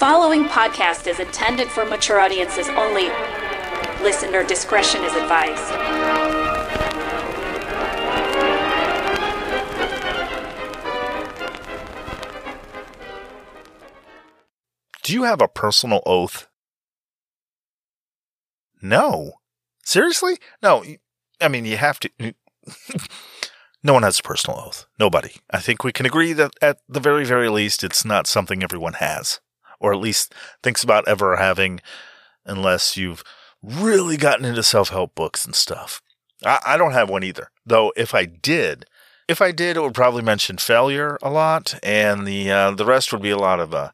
following podcast is intended for mature audiences only. Listener discretion is advised. Do you have a personal oath? No. Seriously? No. I mean, you have to. no one has a personal oath. Nobody. I think we can agree that at the very, very least, it's not something everyone has, or at least thinks about ever having, unless you've really gotten into self help books and stuff. I, I don't have one either. Though, if I did, if I did, it would probably mention failure a lot, and the uh, the rest would be a lot of uh,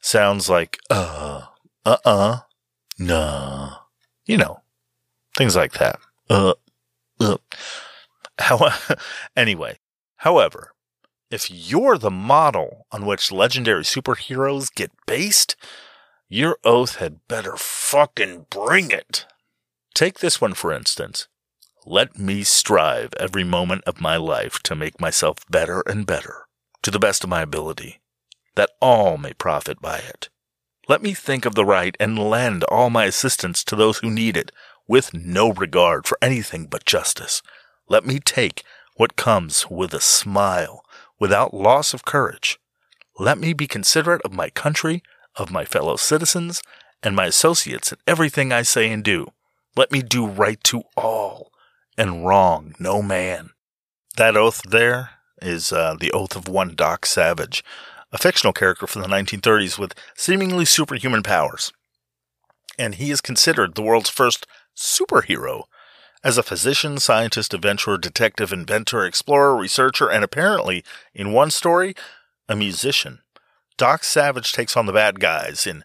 sounds like uh, uh, uh, nah, you know, things like that. Uh, uh. How, anyway, however, if you're the model on which legendary superheroes get based, your oath had better fucking bring it. Take this one for instance. Let me strive every moment of my life to make myself better and better, to the best of my ability, that all may profit by it. Let me think of the right and lend all my assistance to those who need it, with no regard for anything but justice. Let me take what comes with a smile, without loss of courage. Let me be considerate of my country, of my fellow citizens, and my associates in everything I say and do. Let me do right to all, and wrong no man. That oath there is uh, the oath of one Doc Savage, a fictional character from the 1930s with seemingly superhuman powers. And he is considered the world's first superhero. As a physician, scientist, adventurer, detective, inventor, explorer, researcher, and apparently, in one story, a musician. Doc Savage takes on the bad guys in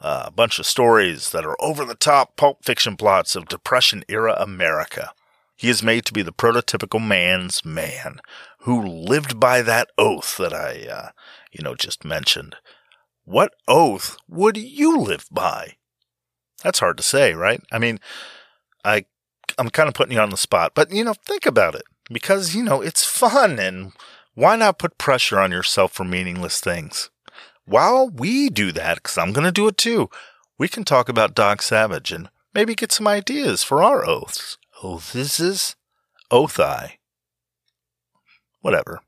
uh, a bunch of stories that are over the top pulp fiction plots of Depression era America. He is made to be the prototypical man's man who lived by that oath that I, uh, you know, just mentioned. What oath would you live by? That's hard to say, right? I mean, I, I'm kind of putting you on the spot, but you know, think about it because, you know, it's fun and why not put pressure on yourself for meaningless things? While we do that, because I'm going to do it too, we can talk about Doc Savage and maybe get some ideas for our oaths. Oh, oaths? Oathi. Whatever.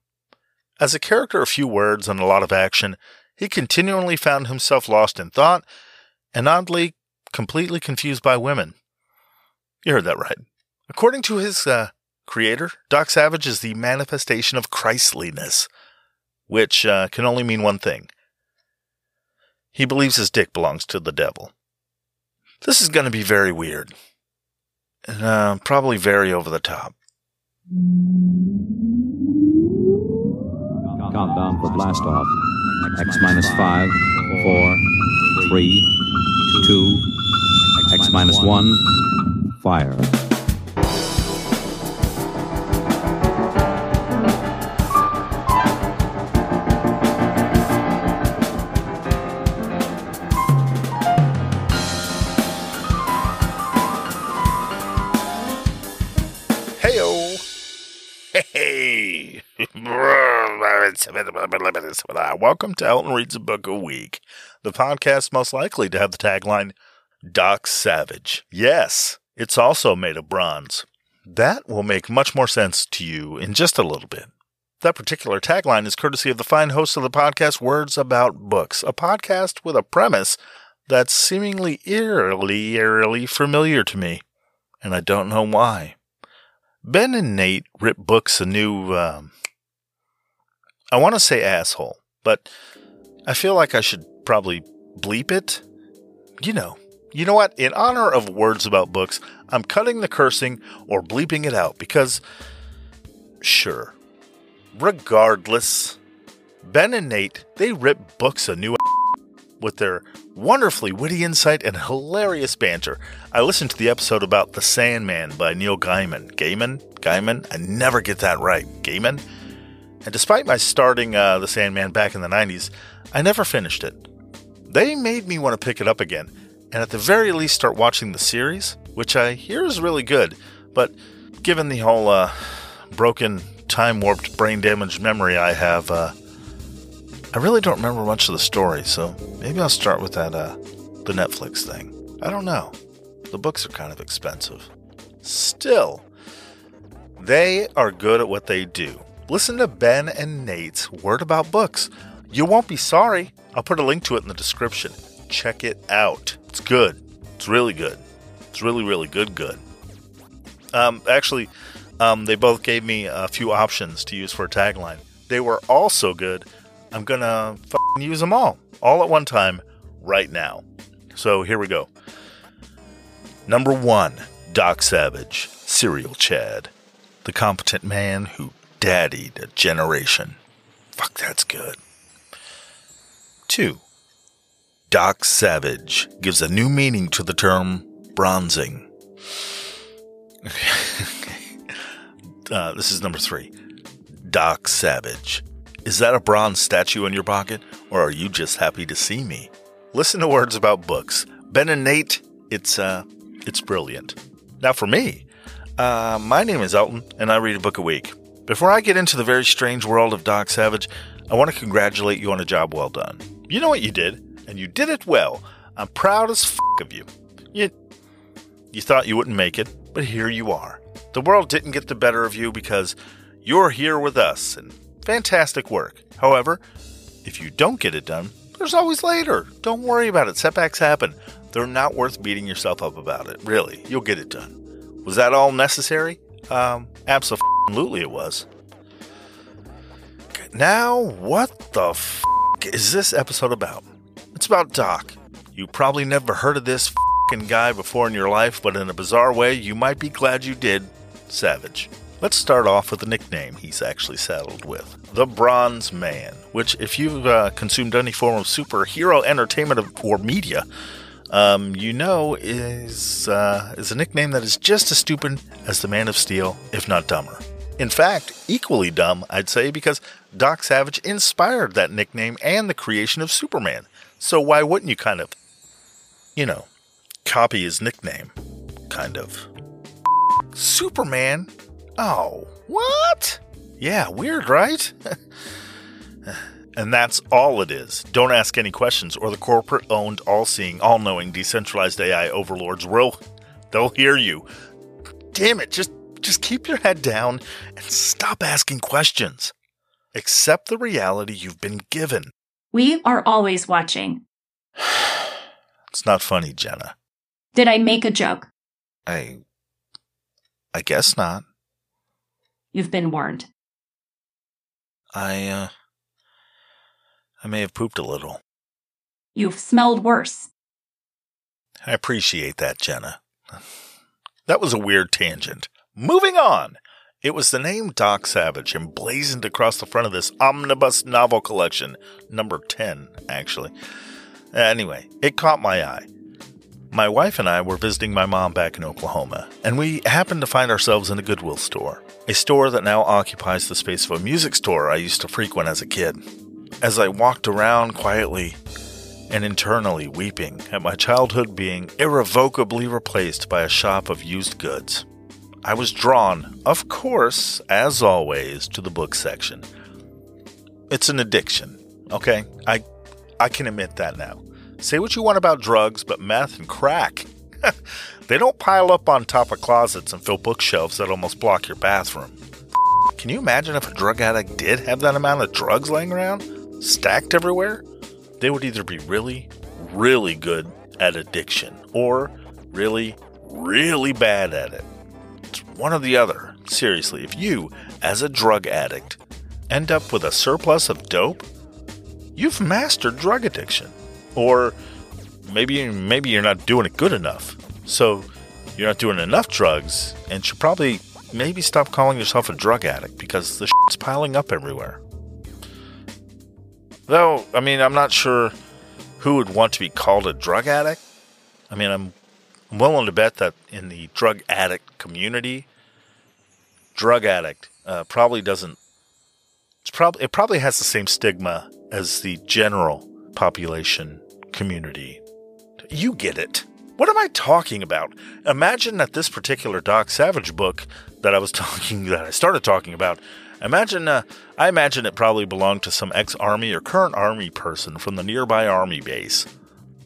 As a character of few words and a lot of action, he continually found himself lost in thought and oddly completely confused by women. You heard that right. According to his uh, creator, Doc Savage is the manifestation of Christliness, which uh, can only mean one thing. He believes his dick belongs to the devil. This is going to be very weird. And uh, probably very over the top. Countdown for blast off. X minus five, four, three, two, X minus one, fire. Welcome to Elton Reads a Book a Week, the podcast most likely to have the tagline Doc Savage. Yes, it's also made of bronze. That will make much more sense to you in just a little bit. That particular tagline is courtesy of the fine host of the podcast Words About Books, a podcast with a premise that's seemingly eerily, eerily familiar to me, and I don't know why. Ben and Nate rip books a new, um, I want to say asshole, but I feel like I should probably bleep it. You know, you know what? In honor of words about books, I'm cutting the cursing or bleeping it out because, sure. Regardless, Ben and Nate, they rip books a new with their wonderfully witty insight and hilarious banter. I listened to the episode about The Sandman by Neil Gaiman. Gaiman? Gaiman? I never get that right. Gaiman? And despite my starting uh, The Sandman back in the 90s, I never finished it. They made me want to pick it up again, and at the very least start watching the series, which I hear is really good, but given the whole uh, broken, time warped, brain damaged memory I have, uh, I really don't remember much of the story, so maybe I'll start with that, uh, the Netflix thing. I don't know. The books are kind of expensive. Still, they are good at what they do. Listen to Ben and Nate's Word About Books. You won't be sorry. I'll put a link to it in the description. Check it out. It's good. It's really good. It's really, really good, good. Um, actually, um, they both gave me a few options to use for a tagline. They were all so good, I'm gonna use them all, all at one time, right now. So here we go. Number one, Doc Savage, Serial Chad, the competent man who daddied a generation. Fuck, that's good. Two, Doc Savage gives a new meaning to the term bronzing. uh, this is number three. Doc Savage. Is that a bronze statue in your pocket, or are you just happy to see me? Listen to words about books. Ben and Nate, it's uh, it's brilliant. Now for me, uh, my name is Elton, and I read a book a week. Before I get into the very strange world of Doc Savage, I want to congratulate you on a job well done. You know what you did, and you did it well. I'm proud as f- of you. You, you thought you wouldn't make it, but here you are. The world didn't get the better of you because you're here with us, and fantastic work. However, if you don't get it done, there's always later. Don't worry about it. Setbacks happen. They're not worth beating yourself up about it. Really, you'll get it done. Was that all necessary? Um, absolutely it was. Now, what the f is this episode about? It's about Doc. You probably never heard of this fing guy before in your life, but in a bizarre way, you might be glad you did. Savage. Let's start off with the nickname he's actually saddled with the Bronze Man, which, if you've uh, consumed any form of superhero entertainment or media, um, you know is uh, is a nickname that is just as stupid as the Man of Steel, if not dumber. In fact, equally dumb, I'd say, because Doc Savage inspired that nickname and the creation of Superman. So why wouldn't you kind of, you know, copy his nickname? Kind of. Superman? Oh, what? Yeah, weird, right? and that's all it is. Don't ask any questions, or the corporate owned, all seeing, all knowing, decentralized AI overlords will. They'll hear you. Damn it, just just keep your head down and stop asking questions. Accept the reality you've been given. We are always watching. it's not funny, Jenna. Did I make a joke? I. I guess not. You've been warned. I, uh. I may have pooped a little. You've smelled worse. I appreciate that, Jenna. That was a weird tangent. Moving on. It was the name Doc Savage emblazoned across the front of this omnibus novel collection, number 10, actually. Anyway, it caught my eye. My wife and I were visiting my mom back in Oklahoma, and we happened to find ourselves in a Goodwill store, a store that now occupies the space of a music store I used to frequent as a kid. As I walked around quietly and internally weeping at my childhood being irrevocably replaced by a shop of used goods. I was drawn, of course, as always, to the book section. It's an addiction, okay? I I can admit that now. Say what you want about drugs, but meth and crack, they don't pile up on top of closets and fill bookshelves that almost block your bathroom. Can you imagine if a drug addict did have that amount of drugs laying around, stacked everywhere? They would either be really, really good at addiction or really, really bad at it one or the other. Seriously, if you, as a drug addict, end up with a surplus of dope, you've mastered drug addiction. Or maybe maybe you're not doing it good enough. So you're not doing enough drugs and should probably maybe stop calling yourself a drug addict because the shit's piling up everywhere. Though, I mean, I'm not sure who would want to be called a drug addict. I mean, I'm willing to bet that in the drug addict community, drug addict uh, probably doesn't. It's probably it probably has the same stigma as the general population community. You get it. What am I talking about? Imagine that this particular Doc Savage book that I was talking that I started talking about Imagine, uh, I imagine it probably belonged to some ex army or current army person from the nearby army base.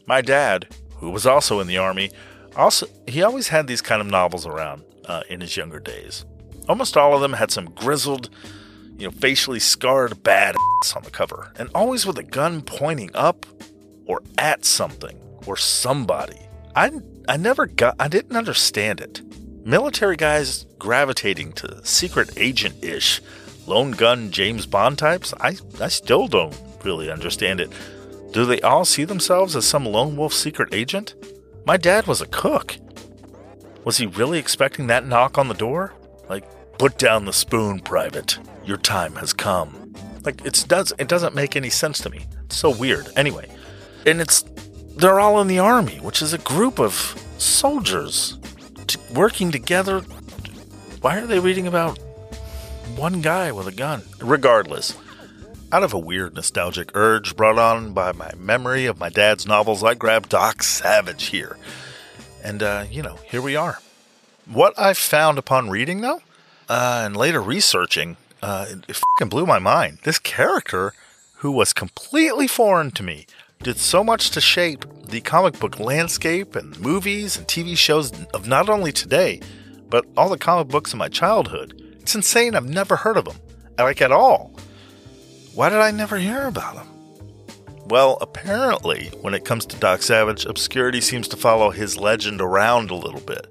My dad, who was also in the army, also he always had these kind of novels around uh, in his younger days. Almost all of them had some grizzled, you know, facially scarred bad on the cover, and always with a gun pointing up or at something or somebody. I I never got I didn't understand it. Military guys gravitating to secret agent ish, lone gun James Bond types, I, I still don't really understand it. Do they all see themselves as some lone wolf secret agent? My dad was a cook. Was he really expecting that knock on the door? Like, put down the spoon, private. Your time has come. Like, it does it doesn't make any sense to me. It's so weird. Anyway, and it's they're all in the army, which is a group of soldiers t- working together. Why are they reading about one guy with a gun? Regardless, out of a weird nostalgic urge brought on by my memory of my dad's novels, I grabbed Doc Savage here. And, uh, you know, here we are. What I found upon reading, though, uh, and later researching, uh, it, it fucking blew my mind. This character, who was completely foreign to me, did so much to shape the comic book landscape and movies and TV shows of not only today, but all the comic books of my childhood. It's insane. I've never heard of them, like at all. Why did I never hear about him? Well, apparently, when it comes to Doc Savage, obscurity seems to follow his legend around a little bit.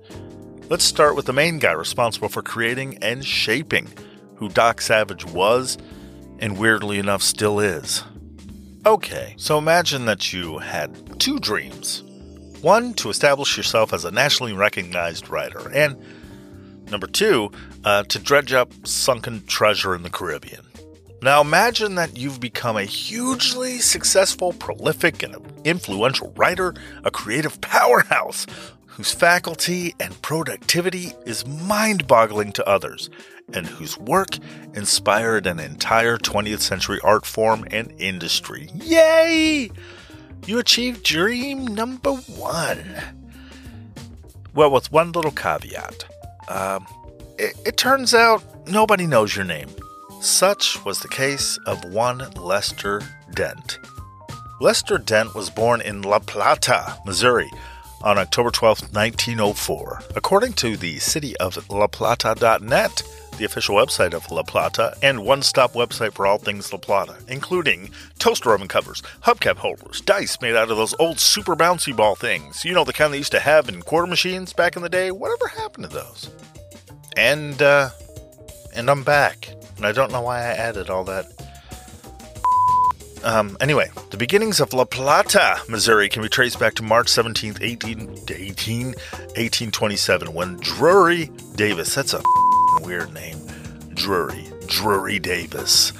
Let's start with the main guy responsible for creating and shaping who Doc Savage was, and weirdly enough, still is. Okay, so imagine that you had two dreams. One, to establish yourself as a nationally recognized writer, and number two, uh, to dredge up sunken treasure in the Caribbean. Now imagine that you've become a hugely successful, prolific, and influential writer, a creative powerhouse whose faculty and productivity is mind boggling to others, and whose work inspired an entire 20th century art form and industry. Yay! You achieved dream number one. Well, with one little caveat. Um, it, it turns out nobody knows your name. Such was the case of one Lester Dent. Lester Dent was born in La Plata, Missouri, on October 12, 1904. According to the city of La Plata.net, the official website of La Plata and one stop website for all things La Plata, including toaster oven covers, hubcap holders, dice made out of those old super bouncy ball things. You know, the kind they used to have in quarter machines back in the day. Whatever happened to those? And, uh, and I'm back. I don't know why I added all that. Um, anyway, the beginnings of La Plata, Missouri can be traced back to March 17th, 18, 18, 1827, when Drury Davis, that's a weird name, Drury, Drury Davis,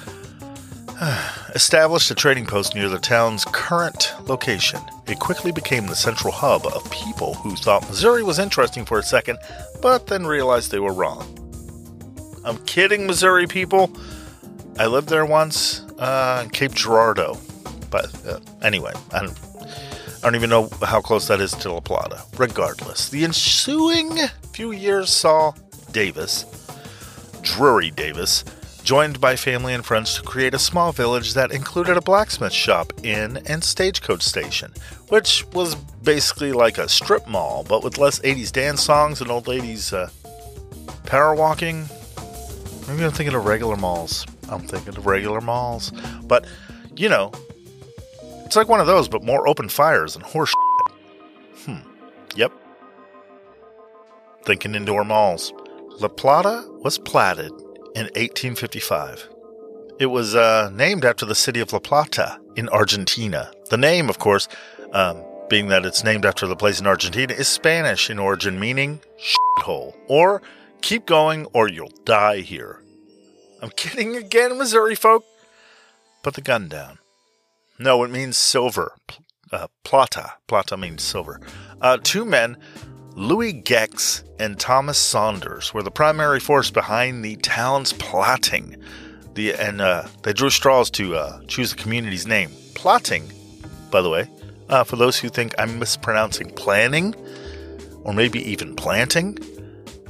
established a trading post near the town's current location. It quickly became the central hub of people who thought Missouri was interesting for a second, but then realized they were wrong. I'm kidding, Missouri people. I lived there once, uh, Cape Girardeau. But uh, anyway, I don't, I don't even know how close that is to La Plata. Regardless, the ensuing few years saw Davis, Drury Davis, joined by family and friends to create a small village that included a blacksmith shop, inn, and stagecoach station, which was basically like a strip mall, but with less 80s dance songs and old ladies uh, power walking. Maybe I'm thinking of regular malls. I'm thinking of regular malls. But, you know, it's like one of those, but more open fires and horse shit. Hmm. Yep. Thinking indoor malls. La Plata was platted in 1855. It was uh, named after the city of La Plata in Argentina. The name, of course, um, being that it's named after the place in Argentina, is Spanish in origin, meaning shithole, or keep going or you'll die here. I'm kidding again, Missouri folk. Put the gun down. No, it means silver. Uh, plata. Plata means silver. Uh, two men, Louis Gex and Thomas Saunders, were the primary force behind the town's plotting. The, and uh, they drew straws to uh, choose the community's name. Plotting, by the way, uh, for those who think I'm mispronouncing planning, or maybe even planting,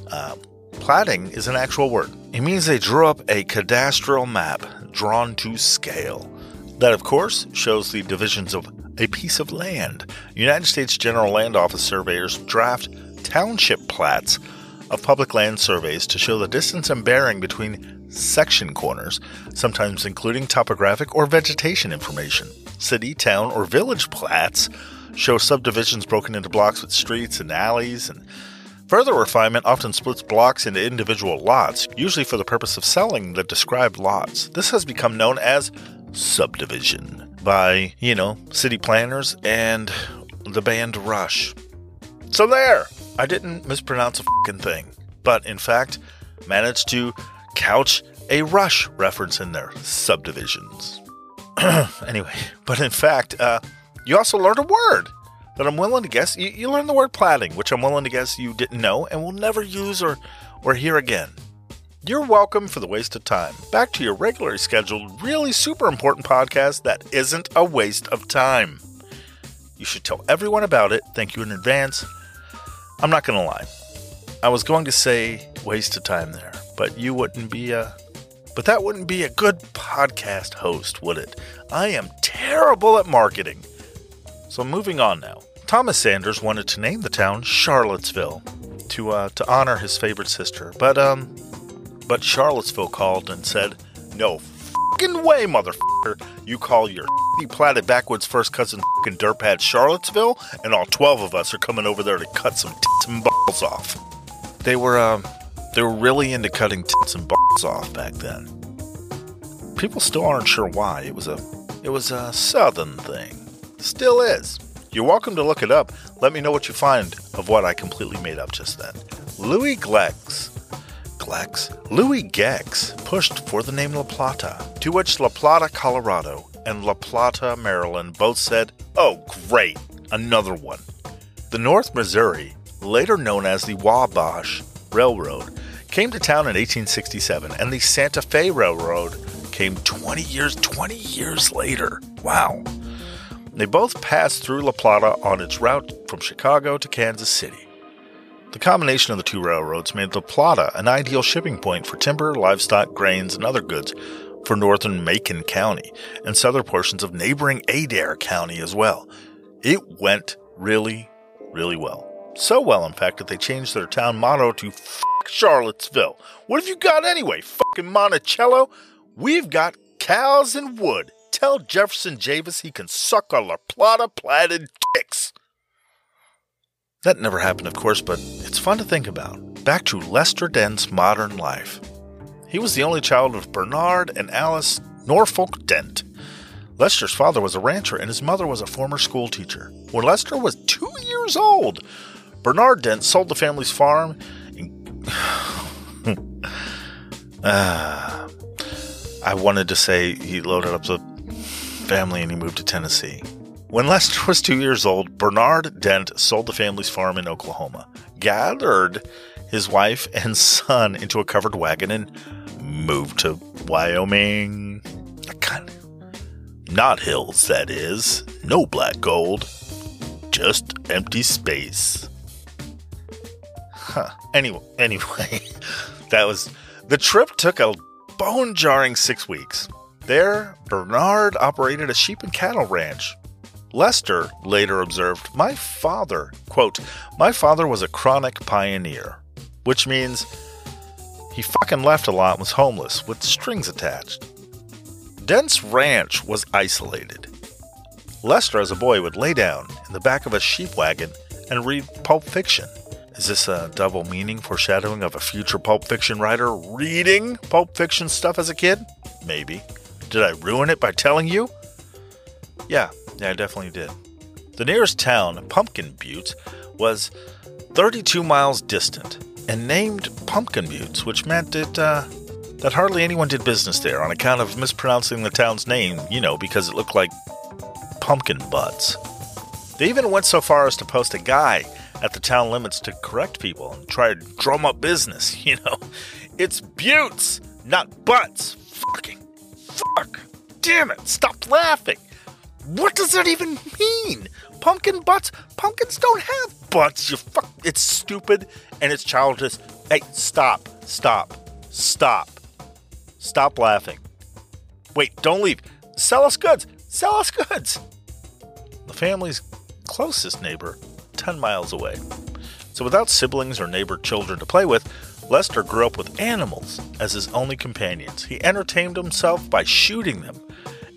uh, plotting is an actual word. It means they drew up a cadastral map drawn to scale. That, of course, shows the divisions of a piece of land. United States General Land Office surveyors draft township plats of public land surveys to show the distance and bearing between section corners, sometimes including topographic or vegetation information. City, town, or village plats show subdivisions broken into blocks with streets and alleys and Further refinement often splits blocks into individual lots, usually for the purpose of selling the described lots. This has become known as subdivision by, you know, city planners and the band Rush. So there! I didn't mispronounce a fucking thing, but in fact, managed to couch a Rush reference in there. Subdivisions. anyway, but in fact, uh, you also learned a word that I'm willing to guess you, you learned the word platting, which I'm willing to guess you didn't know and will never use or, or hear again. You're welcome for the waste of time. Back to your regularly scheduled, really super important podcast that isn't a waste of time. You should tell everyone about it. Thank you in advance. I'm not going to lie. I was going to say waste of time there, but you wouldn't be a. But that wouldn't be a good podcast host, would it? I am terrible at marketing. So moving on now. Thomas Sanders wanted to name the town Charlottesville to uh, to honor his favorite sister, but um, but Charlottesville called and said, "No fucking way, motherfucker! You call your platted backwoods first cousin fucking dirtpad Charlottesville, and all twelve of us are coming over there to cut some tits and balls off." They were um, they were really into cutting tits and balls off back then. People still aren't sure why. It was a it was a southern thing. Still is. You're welcome to look it up. Let me know what you find of what I completely made up just then. Louis Glex. Glex? Louis Gex pushed for the name La Plata, to which La Plata, Colorado and La Plata, Maryland both said, Oh, great, another one. The North Missouri, later known as the Wabash Railroad, came to town in 1867, and the Santa Fe Railroad came 20 years 20 years later. Wow. They both passed through La Plata on its route from Chicago to Kansas City. The combination of the two railroads made La Plata an ideal shipping point for timber, livestock, grains, and other goods for northern Macon County and southern portions of neighboring Adair County as well. It went really, really well. So well, in fact, that they changed their town motto to F Charlottesville. What have you got anyway, fucking Monticello? We've got cows and wood tell Jefferson Javis he can suck a La Plata platted dicks. That never happened, of course, but it's fun to think about. Back to Lester Dent's modern life. He was the only child of Bernard and Alice Norfolk Dent. Lester's father was a rancher and his mother was a former schoolteacher. When Lester was two years old, Bernard Dent sold the family's farm. And... ah, I wanted to say he loaded up the family and he moved to Tennessee. When Lester was two years old, Bernard Dent sold the family's farm in Oklahoma, gathered his wife and son into a covered wagon, and moved to Wyoming. Not hills, that is. No black gold. Just empty space. Huh. Anyway, anyway, that was the trip took a bone jarring six weeks. There, Bernard operated a sheep and cattle ranch. Lester later observed, My father, quote, my father was a chronic pioneer, which means he fucking left a lot and was homeless with strings attached. Dent's ranch was isolated. Lester, as a boy, would lay down in the back of a sheep wagon and read Pulp Fiction. Is this a double meaning foreshadowing of a future Pulp Fiction writer reading Pulp Fiction stuff as a kid? Maybe. Did I ruin it by telling you? Yeah, yeah, I definitely did. The nearest town, Pumpkin Butte, was 32 miles distant and named Pumpkin Buttes, which meant it, uh, that hardly anyone did business there on account of mispronouncing the town's name, you know, because it looked like pumpkin butts. They even went so far as to post a guy at the town limits to correct people and try to drum up business, you know. It's buttes, not butts. Fucking Fuck! Damn it! Stop laughing! What does that even mean? Pumpkin butts? Pumpkins don't have butts, you fuck. It's stupid and it's childish. Hey, stop. Stop. Stop. Stop laughing. Wait, don't leave. Sell us goods. Sell us goods. The family's closest neighbor, 10 miles away. So, without siblings or neighbor children to play with, Lester grew up with animals as his only companions. He entertained himself by shooting them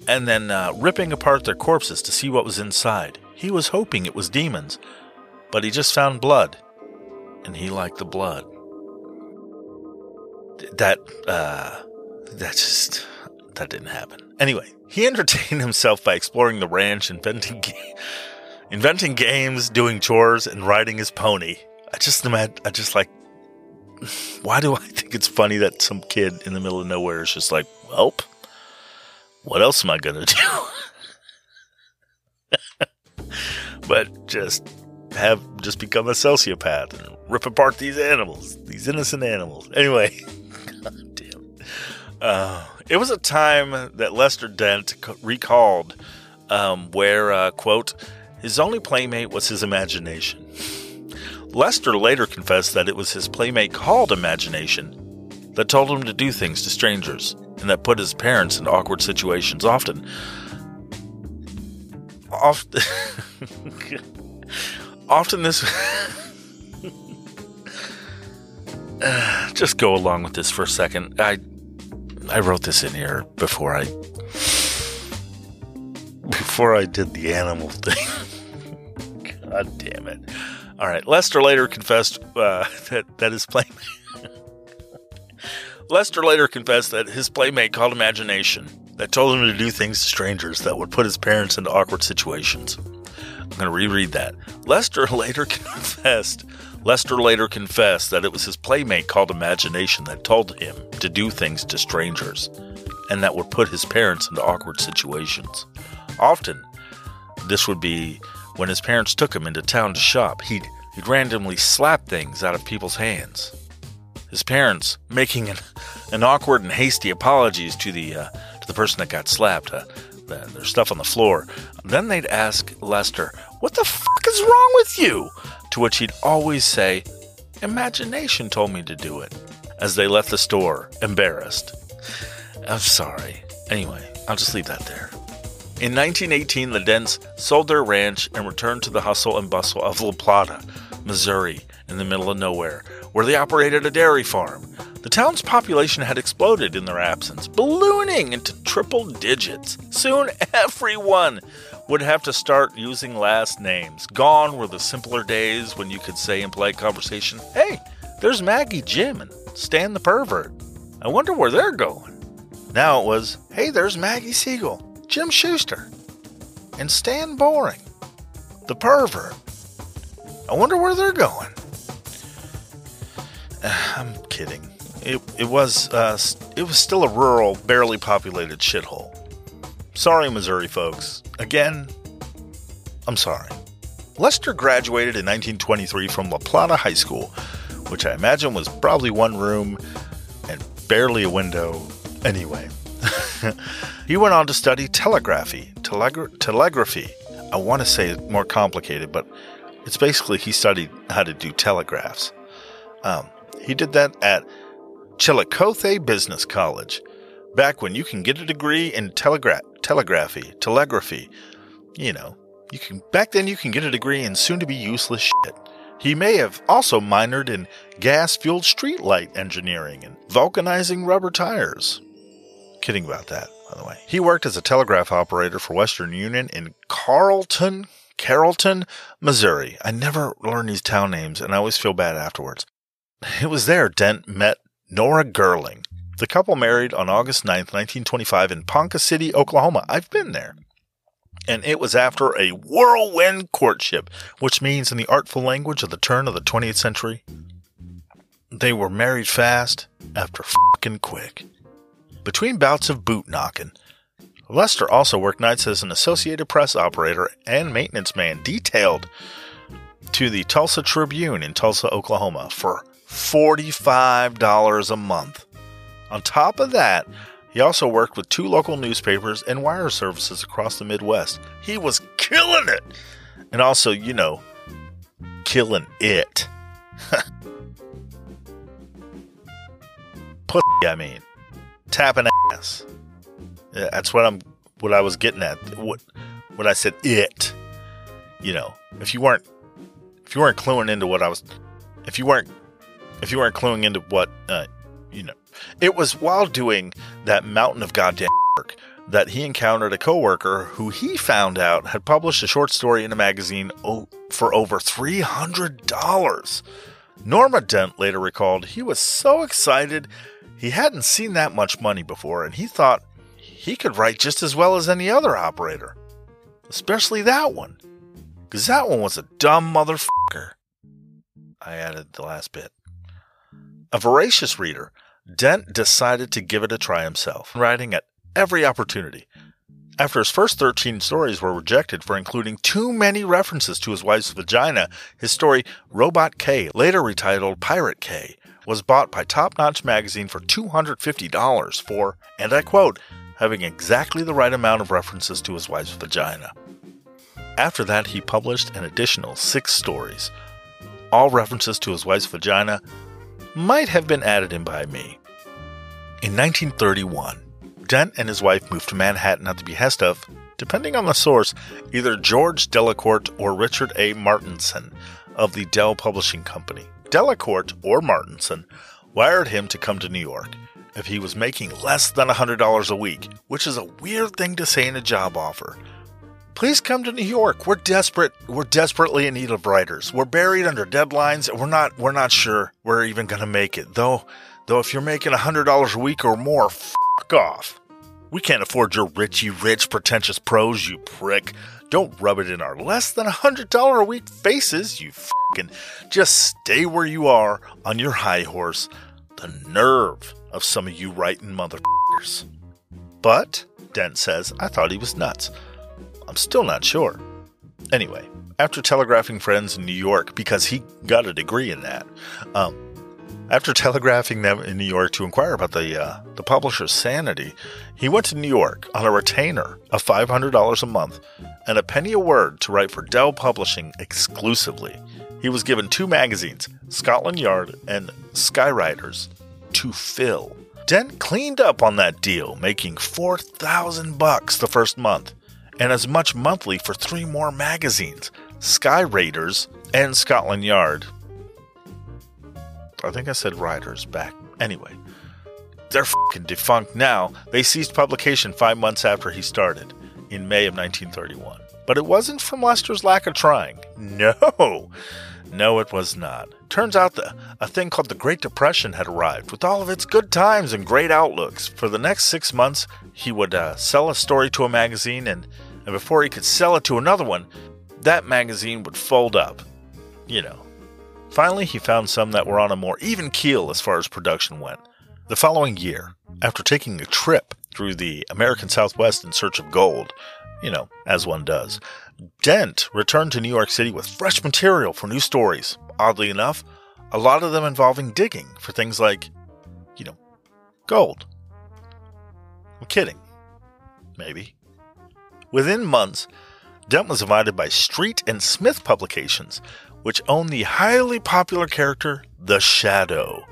and then uh, ripping apart their corpses to see what was inside. He was hoping it was demons, but he just found blood, and he liked the blood. That, uh, that just, that didn't happen. Anyway, he entertained himself by exploring the ranch, inventing, ga- inventing games, doing chores, and riding his pony. I just I just like, why do I think it's funny that some kid in the middle of nowhere is just like, welp, what else am I gonna do? but just have just become a sociopath and rip apart these animals, these innocent animals. Anyway, God damn. Uh, it was a time that Lester Dent recalled um, where, uh, quote, his only playmate was his imagination. Lester later confessed that it was his playmate called imagination that told him to do things to strangers and that put his parents in awkward situations often. Often, often this. Just go along with this for a second. I I wrote this in here before I before I did the animal thing. God damn it! All right, Lester later confessed uh, that that his playmate. Lester later confessed that his playmate called imagination that told him to do things to strangers that would put his parents into awkward situations. I'm going to reread that. Lester later confessed. Lester later confessed that it was his playmate called imagination that told him to do things to strangers and that would put his parents into awkward situations. Often, this would be when his parents took him into town to shop. He'd, he'd randomly slap things out of people's hands. His parents making an, an awkward and hasty apologies to the uh, to the person that got slapped. Uh, the, their stuff on the floor. Then they'd ask Lester, "What the fuck is wrong with you?" To which he'd always say, "Imagination told me to do it." As they left the store, embarrassed. I'm sorry. Anyway, I'll just leave that there. In 1918, the Dents sold their ranch and returned to the hustle and bustle of La Plata, Missouri, in the middle of nowhere, where they operated a dairy farm. The town's population had exploded in their absence, ballooning into triple digits. Soon everyone would have to start using last names. Gone were the simpler days when you could say in polite conversation, Hey, there's Maggie Jim and Stan the pervert. I wonder where they're going. Now it was, Hey, there's Maggie Siegel, Jim Schuster, and Stan Boring, the pervert. I wonder where they're going. I'm kidding. It, it was uh, it was still a rural, barely populated shithole. Sorry, Missouri folks. Again, I'm sorry. Lester graduated in 1923 from La Plata High School, which I imagine was probably one room and barely a window. Anyway, he went on to study telegraphy. Telegra- telegraphy. I want to say it more complicated, but it's basically he studied how to do telegraphs. Um, he did that at Chillicothe Business College, back when you can get a degree in telegra- telegraphy, telegraphy. You know, you can back then you can get a degree in soon-to-be useless shit. He may have also minored in gas-fueled streetlight engineering and vulcanizing rubber tires. Kidding about that, by the way. He worked as a telegraph operator for Western Union in Carlton, Carrollton, Missouri. I never learn these town names, and I always feel bad afterwards. It was there Dent met Norma Gerling. The couple married on August 9th, 1925, in Ponca City, Oklahoma. I've been there. And it was after a whirlwind courtship, which means, in the artful language of the turn of the 20th century, they were married fast after fucking quick. Between bouts of boot knocking, Lester also worked nights as an Associated Press operator and maintenance man detailed to the Tulsa Tribune in Tulsa, Oklahoma for $45 a month. On top of that, he also worked with two local newspapers and wire services across the Midwest. He was killing it! And also, you know, killing it. pussy. I mean, tapping ass. Yeah, That's what I'm. What I was getting at. What what I said it. You know, if you weren't, if you weren't cluing into what I was, if you weren't, if you weren't cluing into what, uh, you know, it was while doing that mountain of goddamn work that he encountered a coworker who he found out had published a short story in a magazine for over three hundred dollars. Norma Dent later recalled he was so excited he hadn't seen that much money before, and he thought he could write just as well as any other operator. Especially that one. Because that one was a dumb motherfucker. I added the last bit. A voracious reader, Dent decided to give it a try himself, writing at every opportunity. After his first 13 stories were rejected for including too many references to his wife's vagina, his story Robot K, later retitled Pirate Cay, was bought by Top Notch magazine for $250 for, and I quote, having exactly the right amount of references to his wife's vagina. After that, he published an additional six stories. All references to his wife's vagina might have been added in by me. In 1931, Dent and his wife moved to Manhattan at the behest of, depending on the source, either George Delacorte or Richard A. Martinson of the Dell Publishing Company. Delacorte or Martinson wired him to come to New York if he was making less than $100 a week, which is a weird thing to say in a job offer. Please come to New York. We're desperate. We're desperately in need of writers. We're buried under deadlines. We're not. We're not sure we're even going to make it. Though, though, if you're making hundred dollars a week or more, fuck off. We can't afford your richy rich pretentious prose, you prick. Don't rub it in our less than a hundred dollar a week faces, you fucking. Just stay where you are on your high horse. The nerve of some of you writing motherfuckers. But Dent says I thought he was nuts. I'm still not sure. Anyway, after telegraphing friends in New York because he got a degree in that, um, after telegraphing them in New York to inquire about the uh, the publisher's sanity, he went to New York on a retainer of five hundred dollars a month and a penny a word to write for Dell Publishing exclusively. He was given two magazines, Scotland Yard and Sky Riders, to fill. Dent cleaned up on that deal, making four thousand bucks the first month and as much monthly for three more magazines Sky Raiders and Scotland Yard. I think I said Riders back. Anyway, they're fing defunct now. They ceased publication five months after he started, in May of 1931. But it wasn't from Lester's lack of trying. No! No, it was not. Turns out that a thing called the Great Depression had arrived with all of its good times and great outlooks. For the next six months, he would uh, sell a story to a magazine, and, and before he could sell it to another one, that magazine would fold up. You know. Finally, he found some that were on a more even keel as far as production went. The following year, after taking a trip through the American Southwest in search of gold, you know, as one does, Dent returned to New York City with fresh material for new stories. Oddly enough, a lot of them involving digging for things like, you know, gold. I'm kidding. Maybe. Within months, Dent was invited by Street and Smith Publications, which owned the highly popular character The Shadow,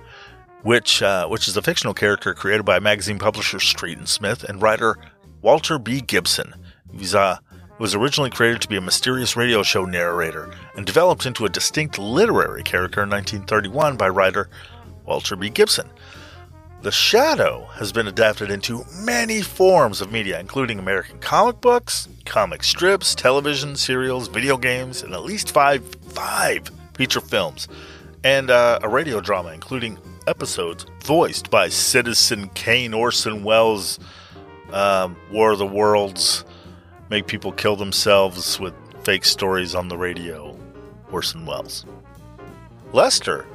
which uh, which is a fictional character created by magazine publisher Street and Smith and writer Walter B. Gibson. He was, uh, was originally created to be a mysterious radio show narrator and developed into a distinct literary character in 1931 by writer Walter B. Gibson. The Shadow has been adapted into many forms of media, including American comic books, comic strips, television, serials, video games, and at least five five feature films, and uh, a radio drama, including episodes voiced by Citizen Kane Orson Welles, um, War of the Worlds, make people kill themselves with fake stories on the radio, Orson Welles. Lester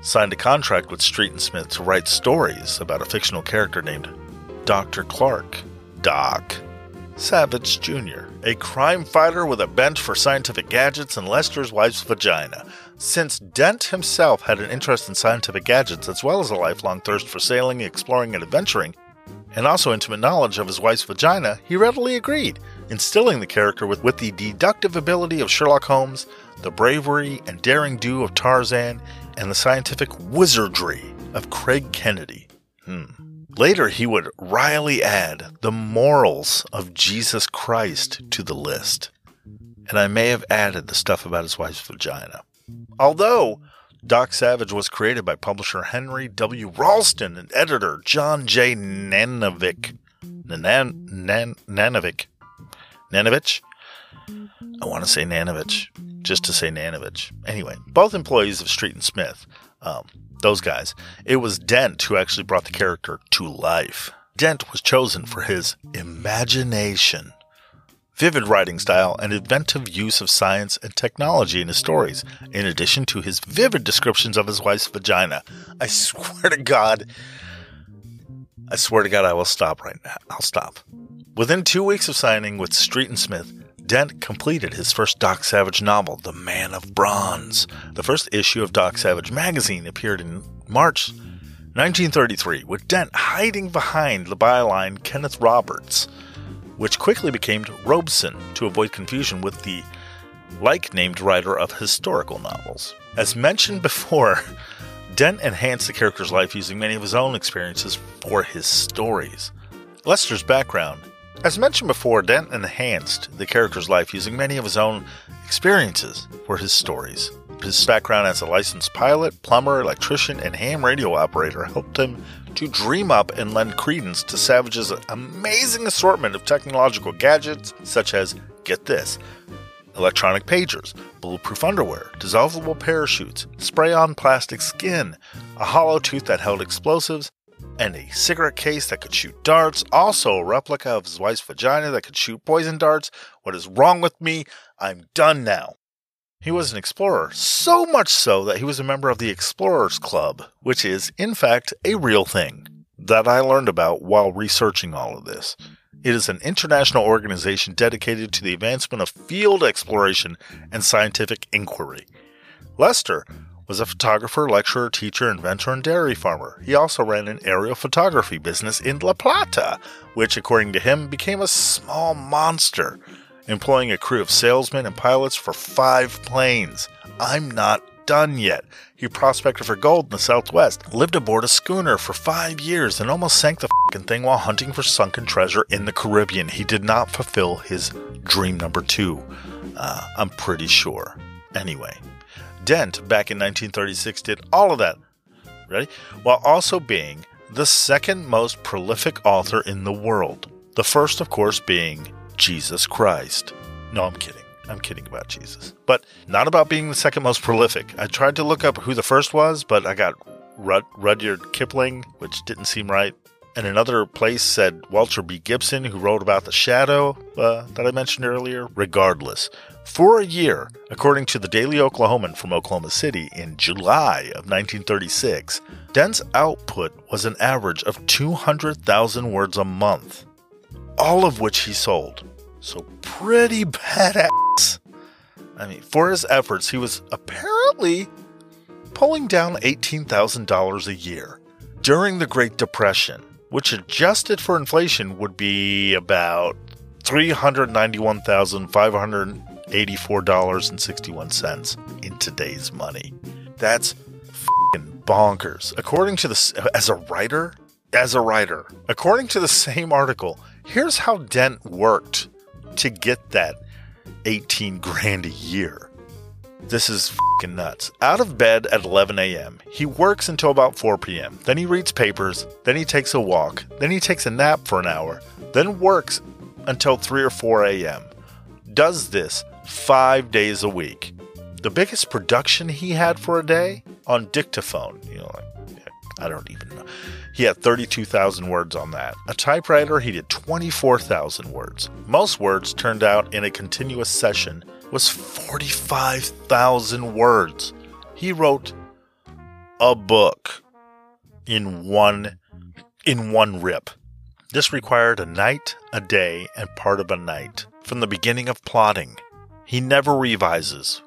signed a contract with Street and Smith to write stories about a fictional character named Dr. Clark, Doc Savage Jr., a crime fighter with a bent for scientific gadgets and Lester's wife's vagina. Since Dent himself had an interest in scientific gadgets as well as a lifelong thirst for sailing, exploring, and adventuring, and also intimate knowledge of his wife's vagina, he readily agreed, instilling the character with, with the deductive ability of Sherlock Holmes, the bravery and daring do of Tarzan, and the scientific wizardry of Craig Kennedy. Hmm. Later, he would wryly add the morals of Jesus Christ to the list. And I may have added the stuff about his wife's vagina. Although Doc Savage was created by publisher Henry W. Ralston and editor John J. Nanovic. Nan, Nan, Nanovic. Nanovich? I want to say Nanovich, just to say Nanovich. Anyway, both employees of Street and Smith, um, those guys, it was Dent who actually brought the character to life. Dent was chosen for his imagination, vivid writing style, and inventive use of science and technology in his stories, in addition to his vivid descriptions of his wife's vagina. I swear to God, I swear to God, I will stop right now. I'll stop. Within two weeks of signing with Street and Smith, Dent completed his first Doc Savage novel, The Man of Bronze. The first issue of Doc Savage magazine appeared in March 1933, with Dent hiding behind the byline Kenneth Roberts, which quickly became Robeson to avoid confusion with the like named writer of historical novels. As mentioned before, Dent enhanced the character's life using many of his own experiences for his stories. Lester's background as mentioned before, Dent enhanced the character's life using many of his own experiences for his stories. His background as a licensed pilot, plumber, electrician, and ham radio operator helped him to dream up and lend credence to Savage's amazing assortment of technological gadgets, such as, get this, electronic pagers, bulletproof underwear, dissolvable parachutes, spray on plastic skin, a hollow tooth that held explosives, and a cigarette case that could shoot darts. Also, a replica of his wife's vagina that could shoot poison darts. What is wrong with me? I'm done now. He was an explorer, so much so that he was a member of the Explorers Club, which is, in fact, a real thing that I learned about while researching all of this. It is an international organization dedicated to the advancement of field exploration and scientific inquiry. Lester was a photographer, lecturer, teacher, inventor, and dairy farmer. He also ran an aerial photography business in La Plata, which, according to him, became a small monster, employing a crew of salesmen and pilots for five planes. I'm not done yet. He prospected for gold in the southwest, lived aboard a schooner for five years, and almost sank the fing thing while hunting for sunken treasure in the Caribbean. He did not fulfill his dream number two. Uh, I'm pretty sure. Anyway, Dent back in 1936 did all of that, ready? While also being the second most prolific author in the world. The first, of course, being Jesus Christ. No, I'm kidding. I'm kidding about Jesus. But not about being the second most prolific. I tried to look up who the first was, but I got Rud- Rudyard Kipling, which didn't seem right. And another place said Walter B. Gibson, who wrote about the shadow uh, that I mentioned earlier. Regardless, for a year, according to the Daily Oklahoman from Oklahoma City in July of 1936, Dent's output was an average of 200,000 words a month, all of which he sold. So pretty badass. I mean, for his efforts, he was apparently pulling down $18,000 a year during the Great Depression, which adjusted for inflation would be about $391,584.61 in today's money. That's bonkers. According to the as a writer, as a writer, according to the same article, here's how Dent worked to get that 18 grand a year. This is fucking nuts. Out of bed at 11 a.m., he works until about 4 p.m. Then he reads papers, then he takes a walk, then he takes a nap for an hour, then works until 3 or 4 a.m. Does this five days a week. The biggest production he had for a day on dictaphone, you know, like, I don't even know. He had 32,000 words on that. A typewriter, he did 24,000 words. Most words turned out in a continuous session was 45,000 words. He wrote a book in one in one rip. This required a night, a day, and part of a night. From the beginning of plotting, he never revises.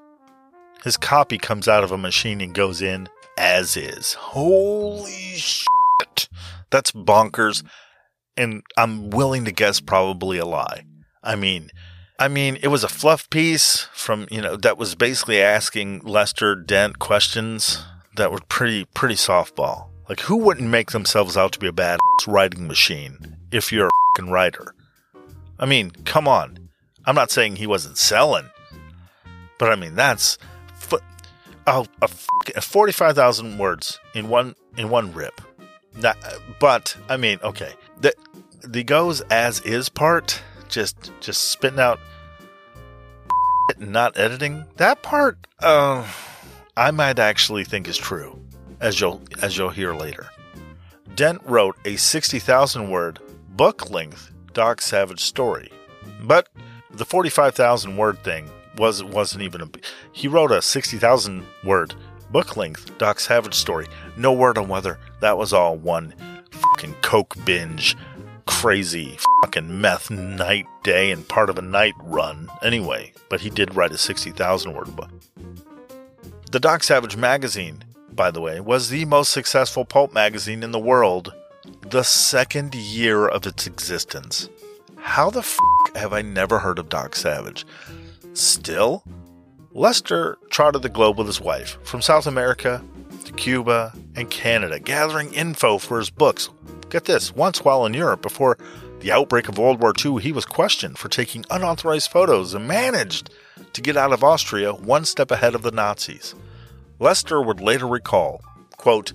His copy comes out of a machine and goes in as is. Holy shit. That's bonkers. And I'm willing to guess probably a lie. I mean, I mean, it was a fluff piece from, you know, that was basically asking Lester Dent questions that were pretty, pretty softball. Like, who wouldn't make themselves out to be a bad writing machine if you're a fucking writer? I mean, come on. I'm not saying he wasn't selling, but I mean that's foot. Oh, a, a forty-five thousand words in one in one rip. Not, but I mean, okay, the the goes as is part, just just spitting out, not editing that part. Uh, I might actually think is true, as you'll as you'll hear later. Dent wrote a sixty thousand word book length Doc Savage story, but the forty-five thousand word thing was wasn't even a. He wrote a sixty thousand word book length Doc Savage story. No word on whether that was all one fucking coke binge, crazy fucking meth night day and part of a night run. Anyway, but he did write a sixty thousand word book. The Doc Savage magazine, by the way, was the most successful pulp magazine in the world the second year of its existence. How the f have I never heard of Doc Savage? Still, Lester trotted the globe with his wife, from South America to Cuba and Canada, gathering info for his books. Get this once while in Europe, before the outbreak of World War II, he was questioned for taking unauthorized photos and managed to get out of Austria one step ahead of the Nazis. Lester would later recall, quote,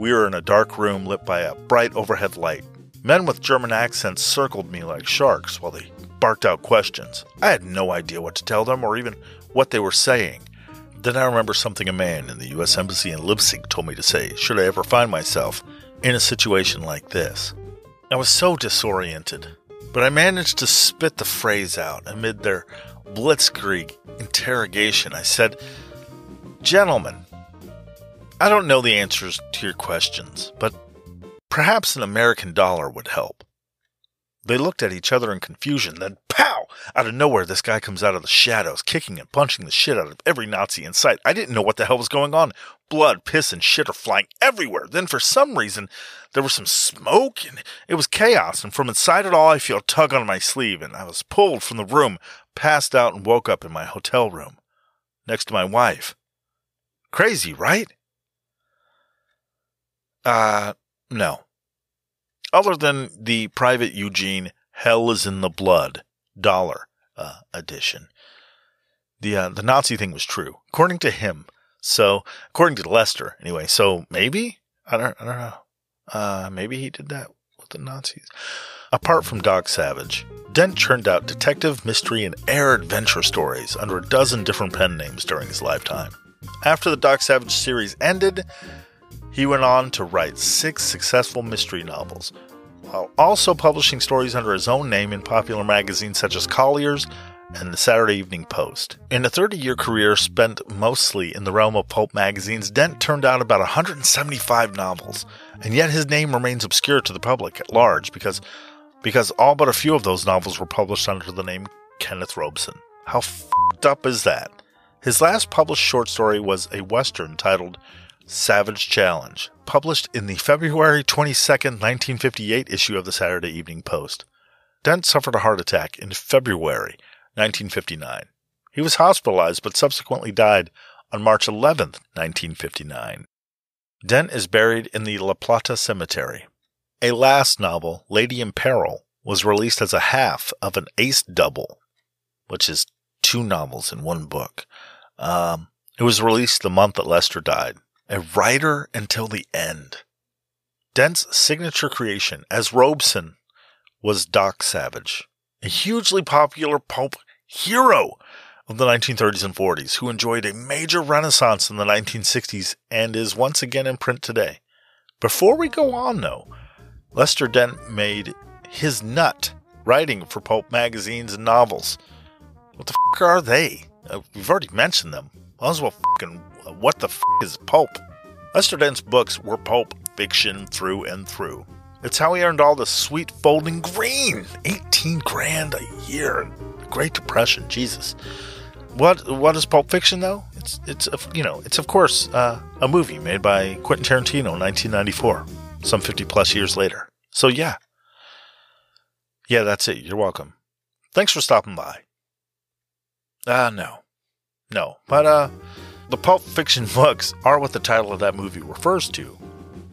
We were in a dark room lit by a bright overhead light. Men with German accents circled me like sharks while they barked out questions. I had no idea what to tell them or even what they were saying. Then I remember something a man in the U.S. Embassy in Leipzig told me to say, should I ever find myself in a situation like this. I was so disoriented, but I managed to spit the phrase out amid their blitzkrieg interrogation. I said, Gentlemen, I don't know the answers to your questions, but perhaps an American dollar would help. They looked at each other in confusion, then pow! Out of nowhere, this guy comes out of the shadows, kicking and punching the shit out of every Nazi in sight. I didn't know what the hell was going on. Blood, piss, and shit are flying everywhere. Then, for some reason, there was some smoke, and it was chaos. And from inside it all, I feel a tug on my sleeve, and I was pulled from the room, passed out, and woke up in my hotel room, next to my wife. Crazy, right? Uh, no other than the private Eugene Hell is in the Blood dollar uh, edition. The uh, the Nazi thing was true, according to him. So, according to Lester, anyway. So maybe I don't I don't know. Uh, maybe he did that with the Nazis. Apart from Doc Savage, Dent churned out detective, mystery, and air adventure stories under a dozen different pen names during his lifetime. After the Doc Savage series ended, he went on to write six successful mystery novels, while also publishing stories under his own name in popular magazines such as Collier's and the Saturday Evening Post. In a 30 year career spent mostly in the realm of pulp magazines, Dent turned out about 175 novels, and yet his name remains obscure to the public at large because, because all but a few of those novels were published under the name Kenneth Robeson. How f***ed up is that? His last published short story was a western titled Savage Challenge, published in the February 22, 1958 issue of the Saturday Evening Post. Dent suffered a heart attack in February 1959. He was hospitalized but subsequently died on March 11, 1959. Dent is buried in the La Plata Cemetery. A last novel, Lady in Peril, was released as a half of an ace double, which is two novels in one book. Um, it was released the month that Lester died a writer until the end. Dent's signature creation as Robeson was Doc Savage, a hugely popular pulp hero of the 1930s and 40s who enjoyed a major renaissance in the 1960s and is once again in print today. Before we go on, though, Lester Dent made his nut writing for pulp magazines and novels. What the f are they? Uh, we've already mentioned them. Might as well fucking what the f is pulp? Lester Dent's books were pulp fiction through and through. It's how he earned all the sweet folding green. 18 grand a year. Great Depression, Jesus. What what is Pulp Fiction though? It's it's you know it's of course uh, a movie made by Quentin Tarantino in 1994, some 50 plus years later. So yeah, yeah, that's it. You're welcome. Thanks for stopping by. Uh, no, no, but uh, the Pulp Fiction books are what the title of that movie refers to.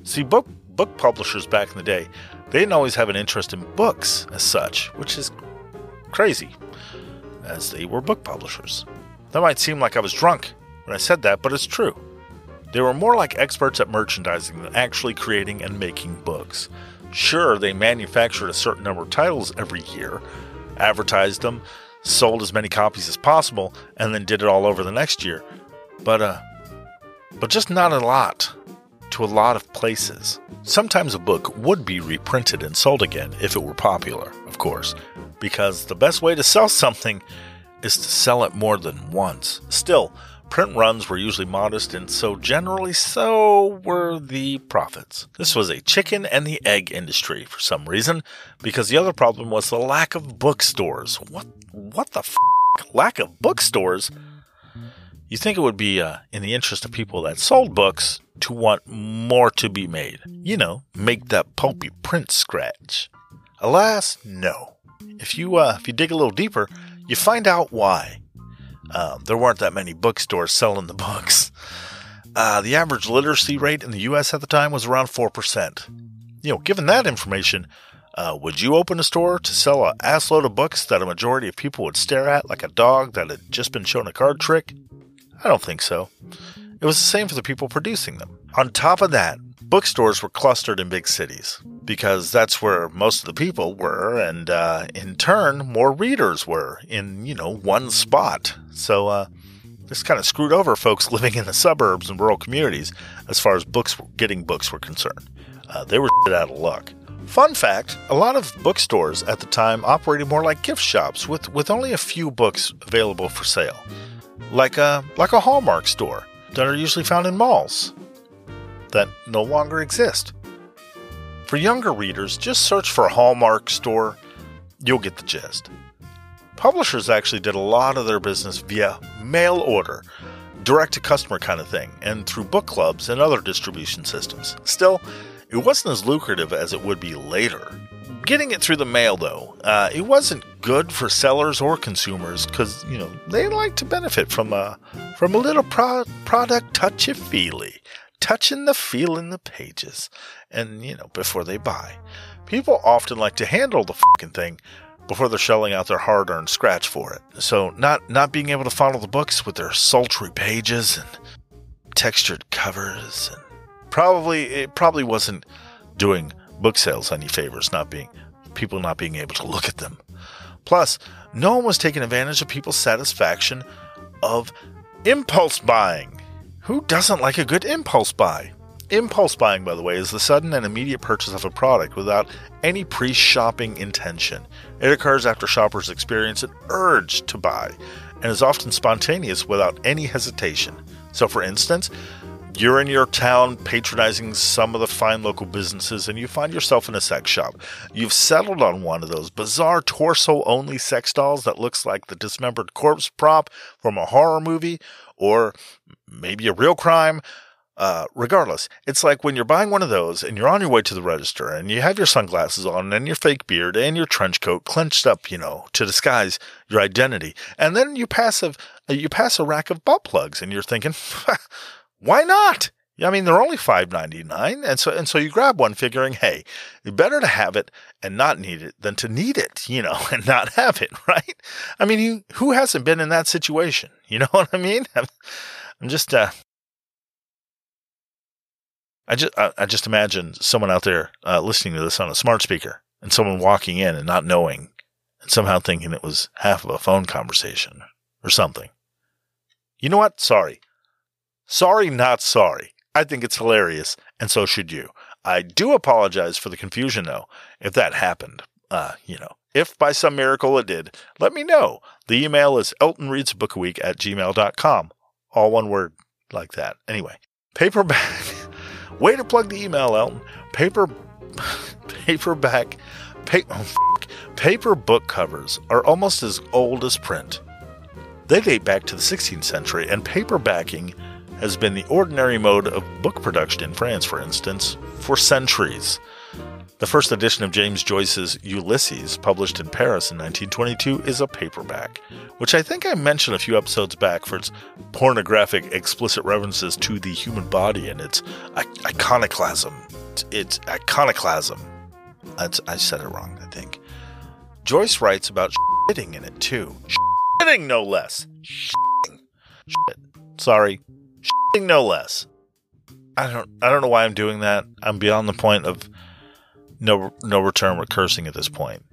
See, book book publishers back in the day, they didn't always have an interest in books as such, which is crazy, as they were book publishers. That might seem like I was drunk when I said that, but it's true. They were more like experts at merchandising than actually creating and making books. Sure, they manufactured a certain number of titles every year, advertised them, sold as many copies as possible, and then did it all over the next year. But uh but just not a lot to a lot of places. Sometimes a book would be reprinted and sold again if it were popular, of course, because the best way to sell something is to sell it more than once. Still, print runs were usually modest, and so generally so were the profits. This was a chicken and the egg industry for some reason, because the other problem was the lack of bookstores. What what the f- lack of bookstores? You think it would be uh, in the interest of people that sold books to want more to be made. You know, make that pulpy print scratch. Alas, no. If you uh, if you dig a little deeper, you find out why. Um, there weren't that many bookstores selling the books. Uh, the average literacy rate in the U.S. at the time was around four percent. You know, given that information, uh, would you open a store to sell a assload of books that a majority of people would stare at like a dog that had just been shown a card trick? I don't think so. It was the same for the people producing them. On top of that, bookstores were clustered in big cities because that's where most of the people were, and uh, in turn, more readers were in, you know, one spot. So, uh, this kind of screwed over folks living in the suburbs and rural communities as far as books getting books were concerned. Uh, they were out of luck. Fun fact a lot of bookstores at the time operated more like gift shops with, with only a few books available for sale like a like a Hallmark store that are usually found in malls that no longer exist. For younger readers, just search for Hallmark store, you'll get the gist. Publishers actually did a lot of their business via mail order, direct to customer kind of thing, and through book clubs and other distribution systems. Still, it wasn't as lucrative as it would be later getting it through the mail, though, uh, it wasn't good for sellers or consumers because you know they like to benefit from a from a little pro- product touchy feely, touching the feel in the pages, and you know before they buy. People often like to handle the fucking thing before they're shelling out their hard-earned scratch for it. So not not being able to follow the books with their sultry pages and textured covers and probably it probably wasn't doing book sales any favors, not being people not being able to look at them. Plus, no one was taking advantage of people's satisfaction of impulse buying. Who doesn't like a good impulse buy? Impulse buying, by the way, is the sudden and immediate purchase of a product without any pre shopping intention. It occurs after shoppers experience an urge to buy and is often spontaneous without any hesitation. So, for instance, you're in your town patronizing some of the fine local businesses and you find yourself in a sex shop. You've settled on one of those bizarre torso only sex dolls that looks like the dismembered corpse prop from a horror movie or maybe a real crime. Uh, regardless, it's like when you're buying one of those and you're on your way to the register and you have your sunglasses on and your fake beard and your trench coat clenched up, you know, to disguise your identity. And then you pass a, you pass a rack of butt plugs and you're thinking, Why not? I mean, they're only five ninety nine, and so and so you grab one, figuring, hey, better to have it and not need it than to need it, you know, and not have it, right? I mean, you, who hasn't been in that situation? You know what I mean? I'm, just, uh, I just, I, I, just imagine someone out there uh, listening to this on a smart speaker, and someone walking in and not knowing, and somehow thinking it was half of a phone conversation or something. You know what? Sorry. Sorry, not sorry. I think it's hilarious, and so should you. I do apologize for the confusion, though, if that happened. Uh, you know, if by some miracle it did, let me know. The email is eltonreadsbookweek at gmail.com. All one word like that. Anyway, paperback. Way to plug the email, Elton. Paper, paperback, oh, paper book covers are almost as old as print. They date back to the 16th century, and paperbacking has been the ordinary mode of book production in France, for instance, for centuries. The first edition of James Joyce's Ulysses, published in Paris in 1922, is a paperback, which I think I mentioned a few episodes back for its pornographic, explicit references to the human body and its iconoclasm. It's, iconoclasm. That's, I said it wrong, I think. Joyce writes about shitting in it too. Shitting, no less. Shitting. Shit. Sorry. No less. I don't. I don't know why I'm doing that. I'm beyond the point of no no return with cursing at this point.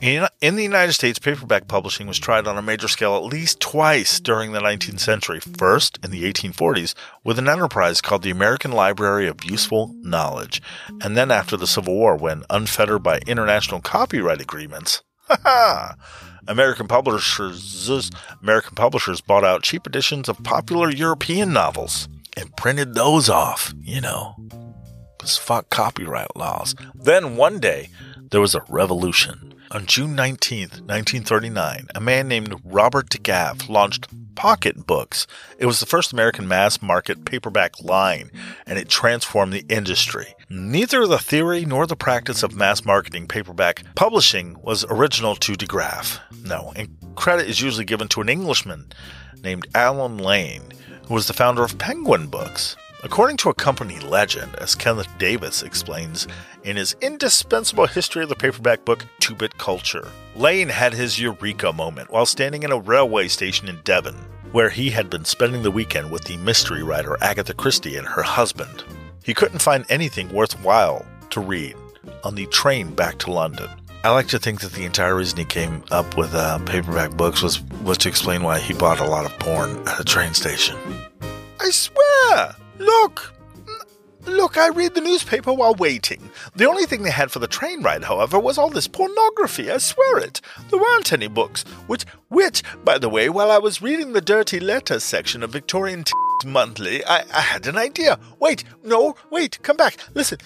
In, in the United States, paperback publishing was tried on a major scale at least twice during the 19th century. First, in the 1840s, with an enterprise called the American Library of Useful Knowledge, and then after the Civil War, when unfettered by international copyright agreements, American publishers American publishers bought out cheap editions of popular European novels and printed those off, you know. Because fuck copyright laws. Then one day, there was a revolution. On June 19th, 1939, a man named Robert DeGraff launched Pocket Books. It was the first American mass market paperback line, and it transformed the industry. Neither the theory nor the practice of mass marketing paperback publishing was original to DeGraff. No, and credit is usually given to an Englishman named Allen Lane, who was the founder of Penguin Books. According to a company legend, as Kenneth Davis explains in his indispensable history of the paperback book Two Bit Culture, Lane had his eureka moment while standing in a railway station in Devon, where he had been spending the weekend with the mystery writer Agatha Christie and her husband. He couldn't find anything worthwhile to read on the train back to London. I like to think that the entire reason he came up with uh, paperback books was was to explain why he bought a lot of porn at a train station. I swear! Look! Look, I read the newspaper while waiting. The only thing they had for the train ride, however, was all this pornography, I swear it. There weren't any books, which, which, by the way, while I was reading the dirty letters section of Victorian Monthly, I, I had an idea. Wait, no, wait, come back, listen.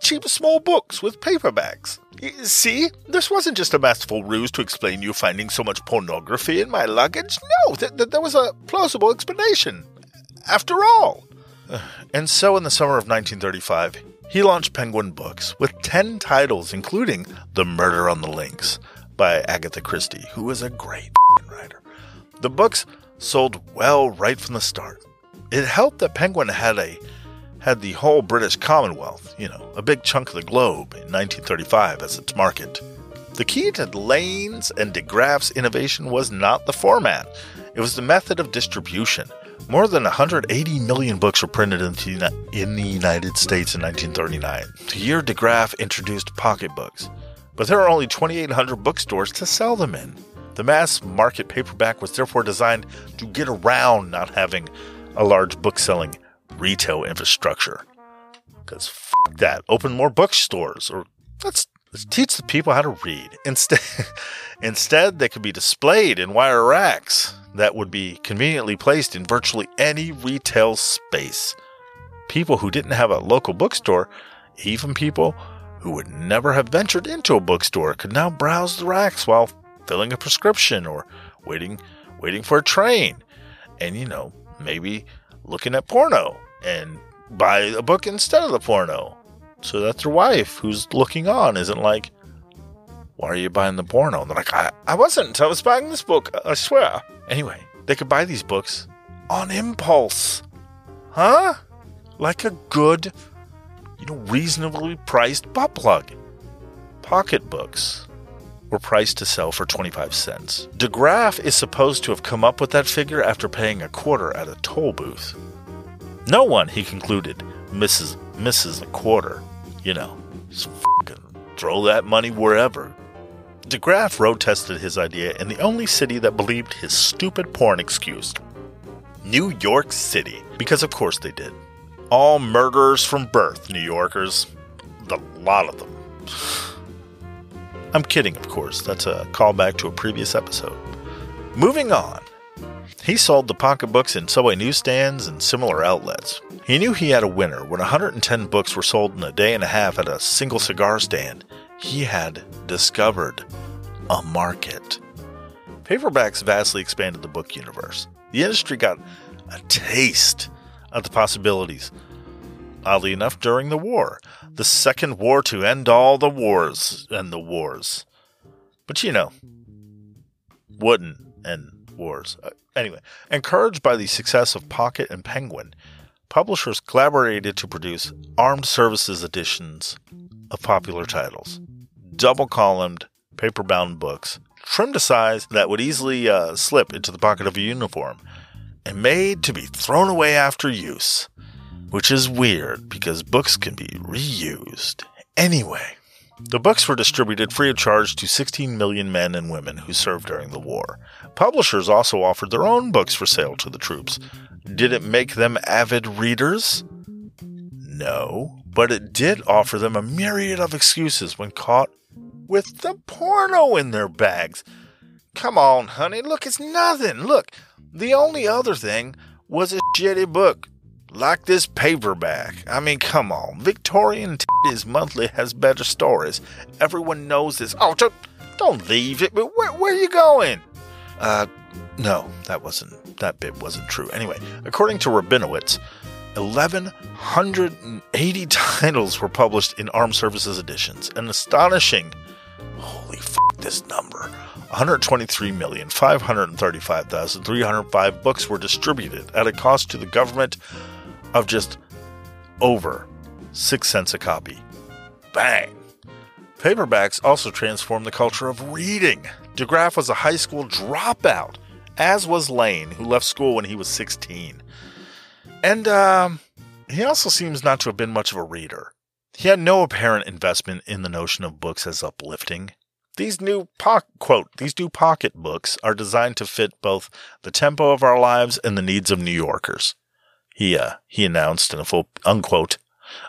Cheap small books with paperbacks. See, this wasn't just a masterful ruse to explain you finding so much pornography in my luggage. No, th- th- there was a plausible explanation. After all. And so, in the summer of 1935, he launched Penguin Books with 10 titles, including The Murder on the Links by Agatha Christie, who was a great writer. The books sold well right from the start. It helped that Penguin had a had the whole British Commonwealth, you know, a big chunk of the globe in 1935 as its market. The key to Lane's and de DeGraff's innovation was not the format, it was the method of distribution. More than 180 million books were printed in the United States in 1939, the year DeGraff introduced pocketbooks. But there are only 2,800 bookstores to sell them in. The mass market paperback was therefore designed to get around not having a large book selling retail infrastructure. Because f that, open more bookstores, or let's, let's teach the people how to read. Instead, instead, they could be displayed in wire racks that would be conveniently placed in virtually any retail space. People who didn't have a local bookstore, even people who would never have ventured into a bookstore, could now browse the racks while filling a prescription or waiting waiting for a train. And you know, maybe looking at porno and buy a book instead of the porno. So that their wife who's looking on isn't like, Why are you buying the porno? And they're like, I, I wasn't. I was buying this book, I swear. Anyway, they could buy these books on impulse. Huh? Like a good, you know, reasonably priced butt plug. Pocketbooks were priced to sell for 25 cents. DeGraff is supposed to have come up with that figure after paying a quarter at a toll booth. No one, he concluded, misses misses a quarter. You know, just throw that money wherever. DeGraff road tested his idea in the only city that believed his stupid porn excuse New York City. Because of course they did. All murderers from birth, New Yorkers. The lot of them. I'm kidding, of course. That's a callback to a previous episode. Moving on. He sold the pocketbooks in subway newsstands and similar outlets. He knew he had a winner when 110 books were sold in a day and a half at a single cigar stand. He had discovered a market. Paperbacks vastly expanded the book universe. The industry got a taste of the possibilities oddly enough, during the war. The second war to end all the wars and the wars. But you know, wouldn't end wars. Uh, anyway, encouraged by the success of Pocket and Penguin, publishers collaborated to produce armed services editions of popular titles. Double columned, paper bound books, trimmed to size that would easily uh, slip into the pocket of a uniform, and made to be thrown away after use. Which is weird because books can be reused. Anyway, the books were distributed free of charge to 16 million men and women who served during the war. Publishers also offered their own books for sale to the troops. Did it make them avid readers? No, but it did offer them a myriad of excuses when caught with the porno in their bags. Come on, honey, look, it's nothing. Look, the only other thing was a shitty book like this paperback. I mean, come on. Victorian Titties Monthly has better stories. Everyone knows this. Oh, don't, don't leave it. But where, where are you going? Uh, no, that wasn't, that bit wasn't true. Anyway, according to Rabinowitz, 1,180 titles were published in Armed Services editions. An astonishing, holy fuck, this number. 123,535,305 books were distributed at a cost to the government of just over 6 cents a copy. Bang! Paperbacks also transformed the culture of reading. DeGraff was a high school dropout, as was Lane, who left school when he was 16. And um, he also seems not to have been much of a reader. He had no apparent investment in the notion of books as uplifting. These new po- quote, these new pocket books are designed to fit both the tempo of our lives and the needs of New Yorkers. He uh, he announced in a full unquote.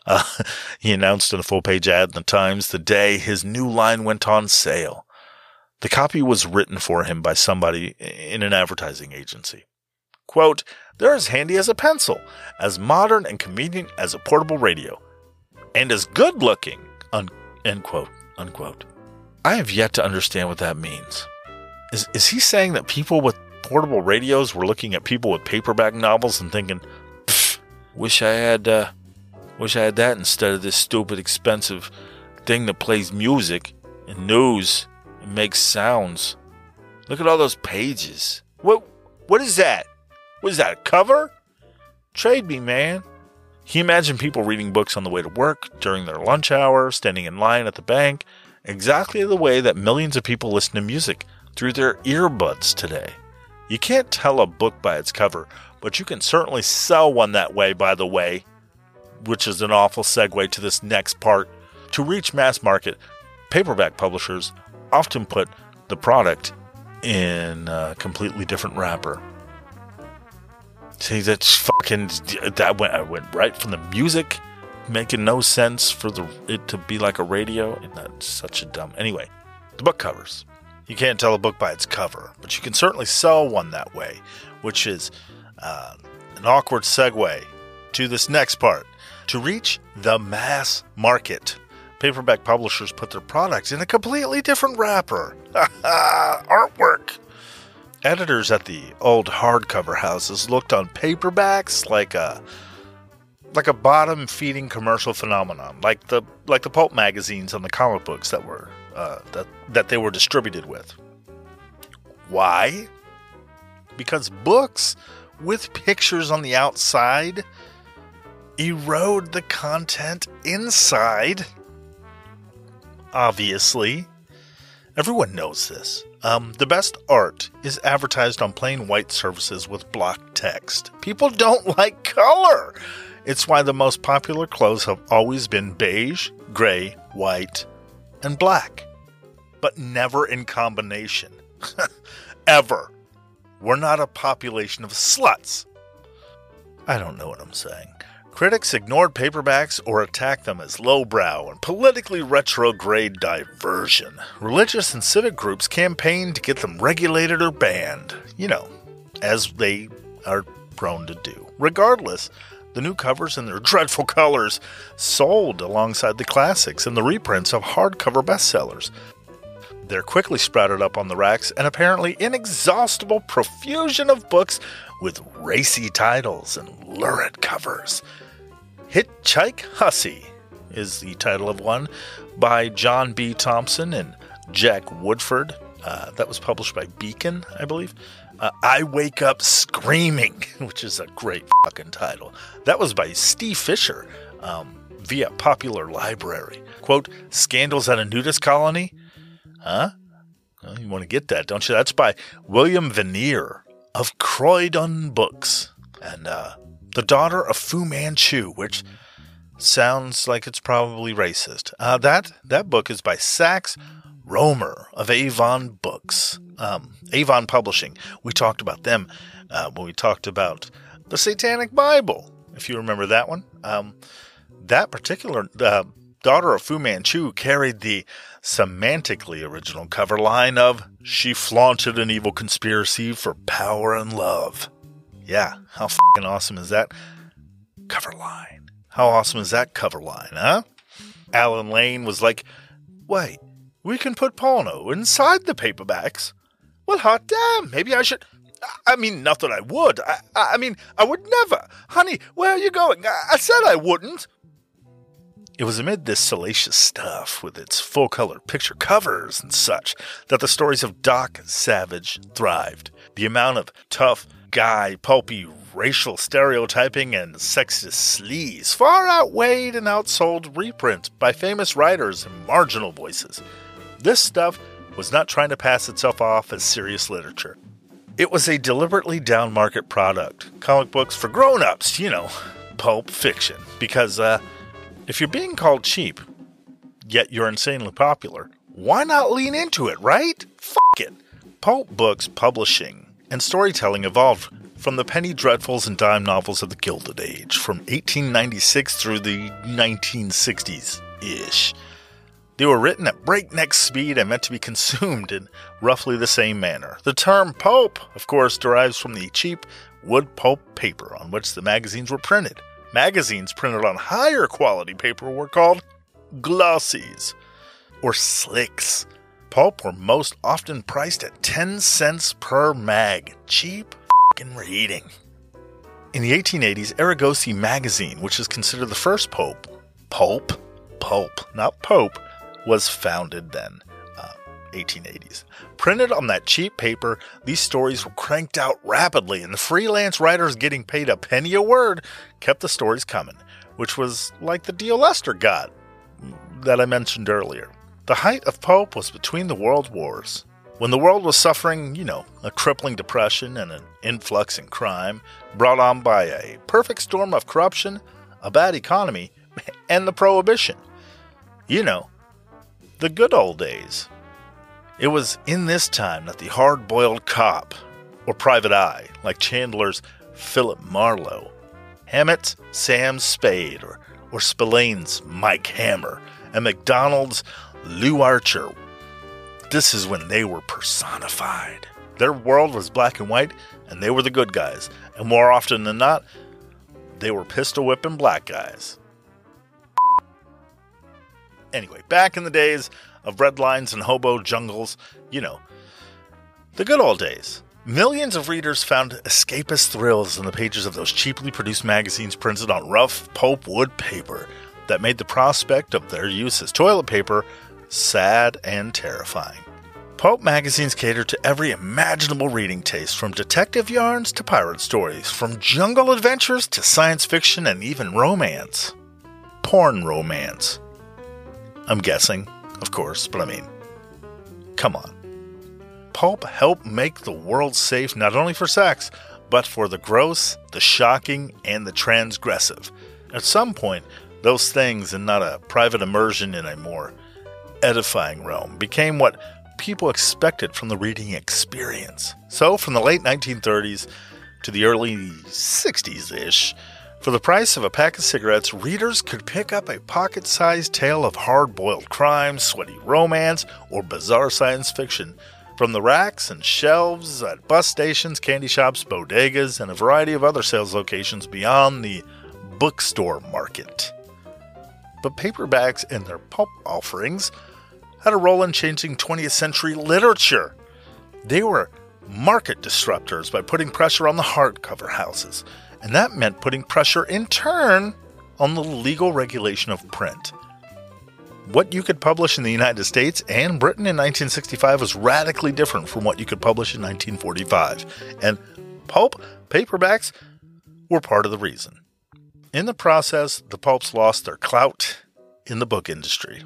Uh, he announced in a full page ad in the Times the day his new line went on sale. The copy was written for him by somebody in an advertising agency. Quote, they're as handy as a pencil, as modern and convenient as a portable radio, and as good looking, un- end quote, unquote. I have yet to understand what that means. Is, is he saying that people with portable radios were looking at people with paperback novels and thinking, Wish I had, uh, wish I had that instead of this stupid, expensive thing that plays music and news and makes sounds. Look at all those pages. What, what is that? What is that, a cover? Trade me, man. Can you imagine people reading books on the way to work, during their lunch hour, standing in line at the bank, exactly the way that millions of people listen to music through their earbuds today? You can't tell a book by its cover, but you can certainly sell one that way, by the way, which is an awful segue to this next part. To reach mass market, paperback publishers often put the product in a completely different wrapper. See, that's fucking. That went, I went right from the music, making no sense for the it to be like a radio. And that's such a dumb. Anyway, the book covers. You can't tell a book by its cover, but you can certainly sell one that way, which is uh, an awkward segue to this next part. To reach the mass market, paperback publishers put their products in a completely different wrapper. Artwork. Editors at the old hardcover houses looked on paperbacks like a like a bottom feeding commercial phenomenon, like the like the pulp magazines on the comic books that were uh, that that they were distributed with. Why? Because books with pictures on the outside erode the content inside. Obviously, everyone knows this. Um, the best art is advertised on plain white surfaces with block text. People don't like color. It's why the most popular clothes have always been beige, gray, white, and black, but never in combination. Ever. We're not a population of sluts. I don't know what I'm saying. Critics ignored paperbacks or attacked them as lowbrow and politically retrograde diversion. Religious and civic groups campaigned to get them regulated or banned, you know, as they are prone to do. Regardless, the new covers and their dreadful colors sold alongside the classics and the reprints of hardcover bestsellers. They're quickly sprouted up on the racks an apparently inexhaustible profusion of books with racy titles and lurid covers. Hitchhike Hussy is the title of one by John B. Thompson and Jack Woodford. Uh, that was published by Beacon, I believe. Uh, I Wake Up Screaming, which is a great fucking title. That was by Steve Fisher um, via Popular Library. Quote, Scandals at a Nudist Colony? Huh? Well, you want to get that, don't you? That's by William Vanier of Croydon Books. And uh, The Daughter of Fu Manchu, which sounds like it's probably racist. Uh, that, that book is by Sax Rohmer of Avon Books, um, Avon Publishing. We talked about them uh, when we talked about the Satanic Bible, if you remember that one. Um, that particular uh, daughter of Fu Manchu carried the semantically original cover line of She flaunted an evil conspiracy for power and love. Yeah, how fucking awesome is that cover line? How awesome is that cover line, huh? Allen Lane was like, wait, we can put porno inside the paperbacks. Well, hot damn, maybe I should. I mean, not that I would. I, I mean, I would never. Honey, where are you going? I, I said I wouldn't. It was amid this salacious stuff, with its full color picture covers and such, that the stories of Doc Savage thrived. The amount of tough, guy, pulpy, racial stereotyping and sexist sleaze far outweighed and outsold reprints by famous writers and marginal voices. This stuff was not trying to pass itself off as serious literature. It was a deliberately down market product. Comic books for grown ups, you know, pulp fiction. Because uh, if you're being called cheap, yet you're insanely popular, why not lean into it, right? Fuck it. Pulp books publishing and storytelling evolved from the penny dreadfuls and dime novels of the Gilded Age from 1896 through the 1960s ish. They were written at breakneck speed and meant to be consumed in roughly the same manner. The term pulp, of course, derives from the cheap wood pulp paper on which the magazines were printed. Magazines printed on higher quality paper were called glossies or slicks. Pulp were most often priced at 10 cents per mag. Cheap fing reading. In the 1880s, Argosy magazine, which is considered the first pulp, pulp, pulp, not pope, was founded then, 1880s. Printed on that cheap paper, these stories were cranked out rapidly, and the freelance writers getting paid a penny a word kept the stories coming, which was like the deal Lester got that I mentioned earlier. The height of pulp was between the world wars. When the world was suffering, you know, a crippling depression and an influx in crime brought on by a perfect storm of corruption, a bad economy, and the prohibition. You know, the good old days. It was in this time that the hard boiled cop, or private eye, like Chandler's Philip Marlowe, Hammett's Sam Spade, or, or Spillane's Mike Hammer, and Macdonald's Lew Archer. This is when they were personified. Their world was black and white, and they were the good guys. And more often than not, they were pistol whipping black guys. Anyway, back in the days of red lines and hobo jungles, you know, the good old days. Millions of readers found escapist thrills in the pages of those cheaply produced magazines printed on rough pulp wood paper that made the prospect of their use as toilet paper sad and terrifying. Pulp magazines catered to every imaginable reading taste, from detective yarns to pirate stories, from jungle adventures to science fiction and even romance. Porn romance. I'm guessing, of course, but I mean, come on. Pulp helped make the world safe not only for sex, but for the gross, the shocking, and the transgressive. At some point, those things, and not a private immersion in a more edifying realm, became what people expected from the reading experience. So, from the late 1930s to the early 60s ish, for the price of a pack of cigarettes, readers could pick up a pocket sized tale of hard boiled crime, sweaty romance, or bizarre science fiction from the racks and shelves at bus stations, candy shops, bodegas, and a variety of other sales locations beyond the bookstore market. But paperbacks and their pulp offerings had a role in changing 20th century literature. They were market disruptors by putting pressure on the hardcover houses, and that meant putting pressure in turn on the legal regulation of print. What you could publish in the United States and Britain in 1965 was radically different from what you could publish in 1945, and pulp paperbacks were part of the reason. In the process, the pulps lost their clout in the book industry.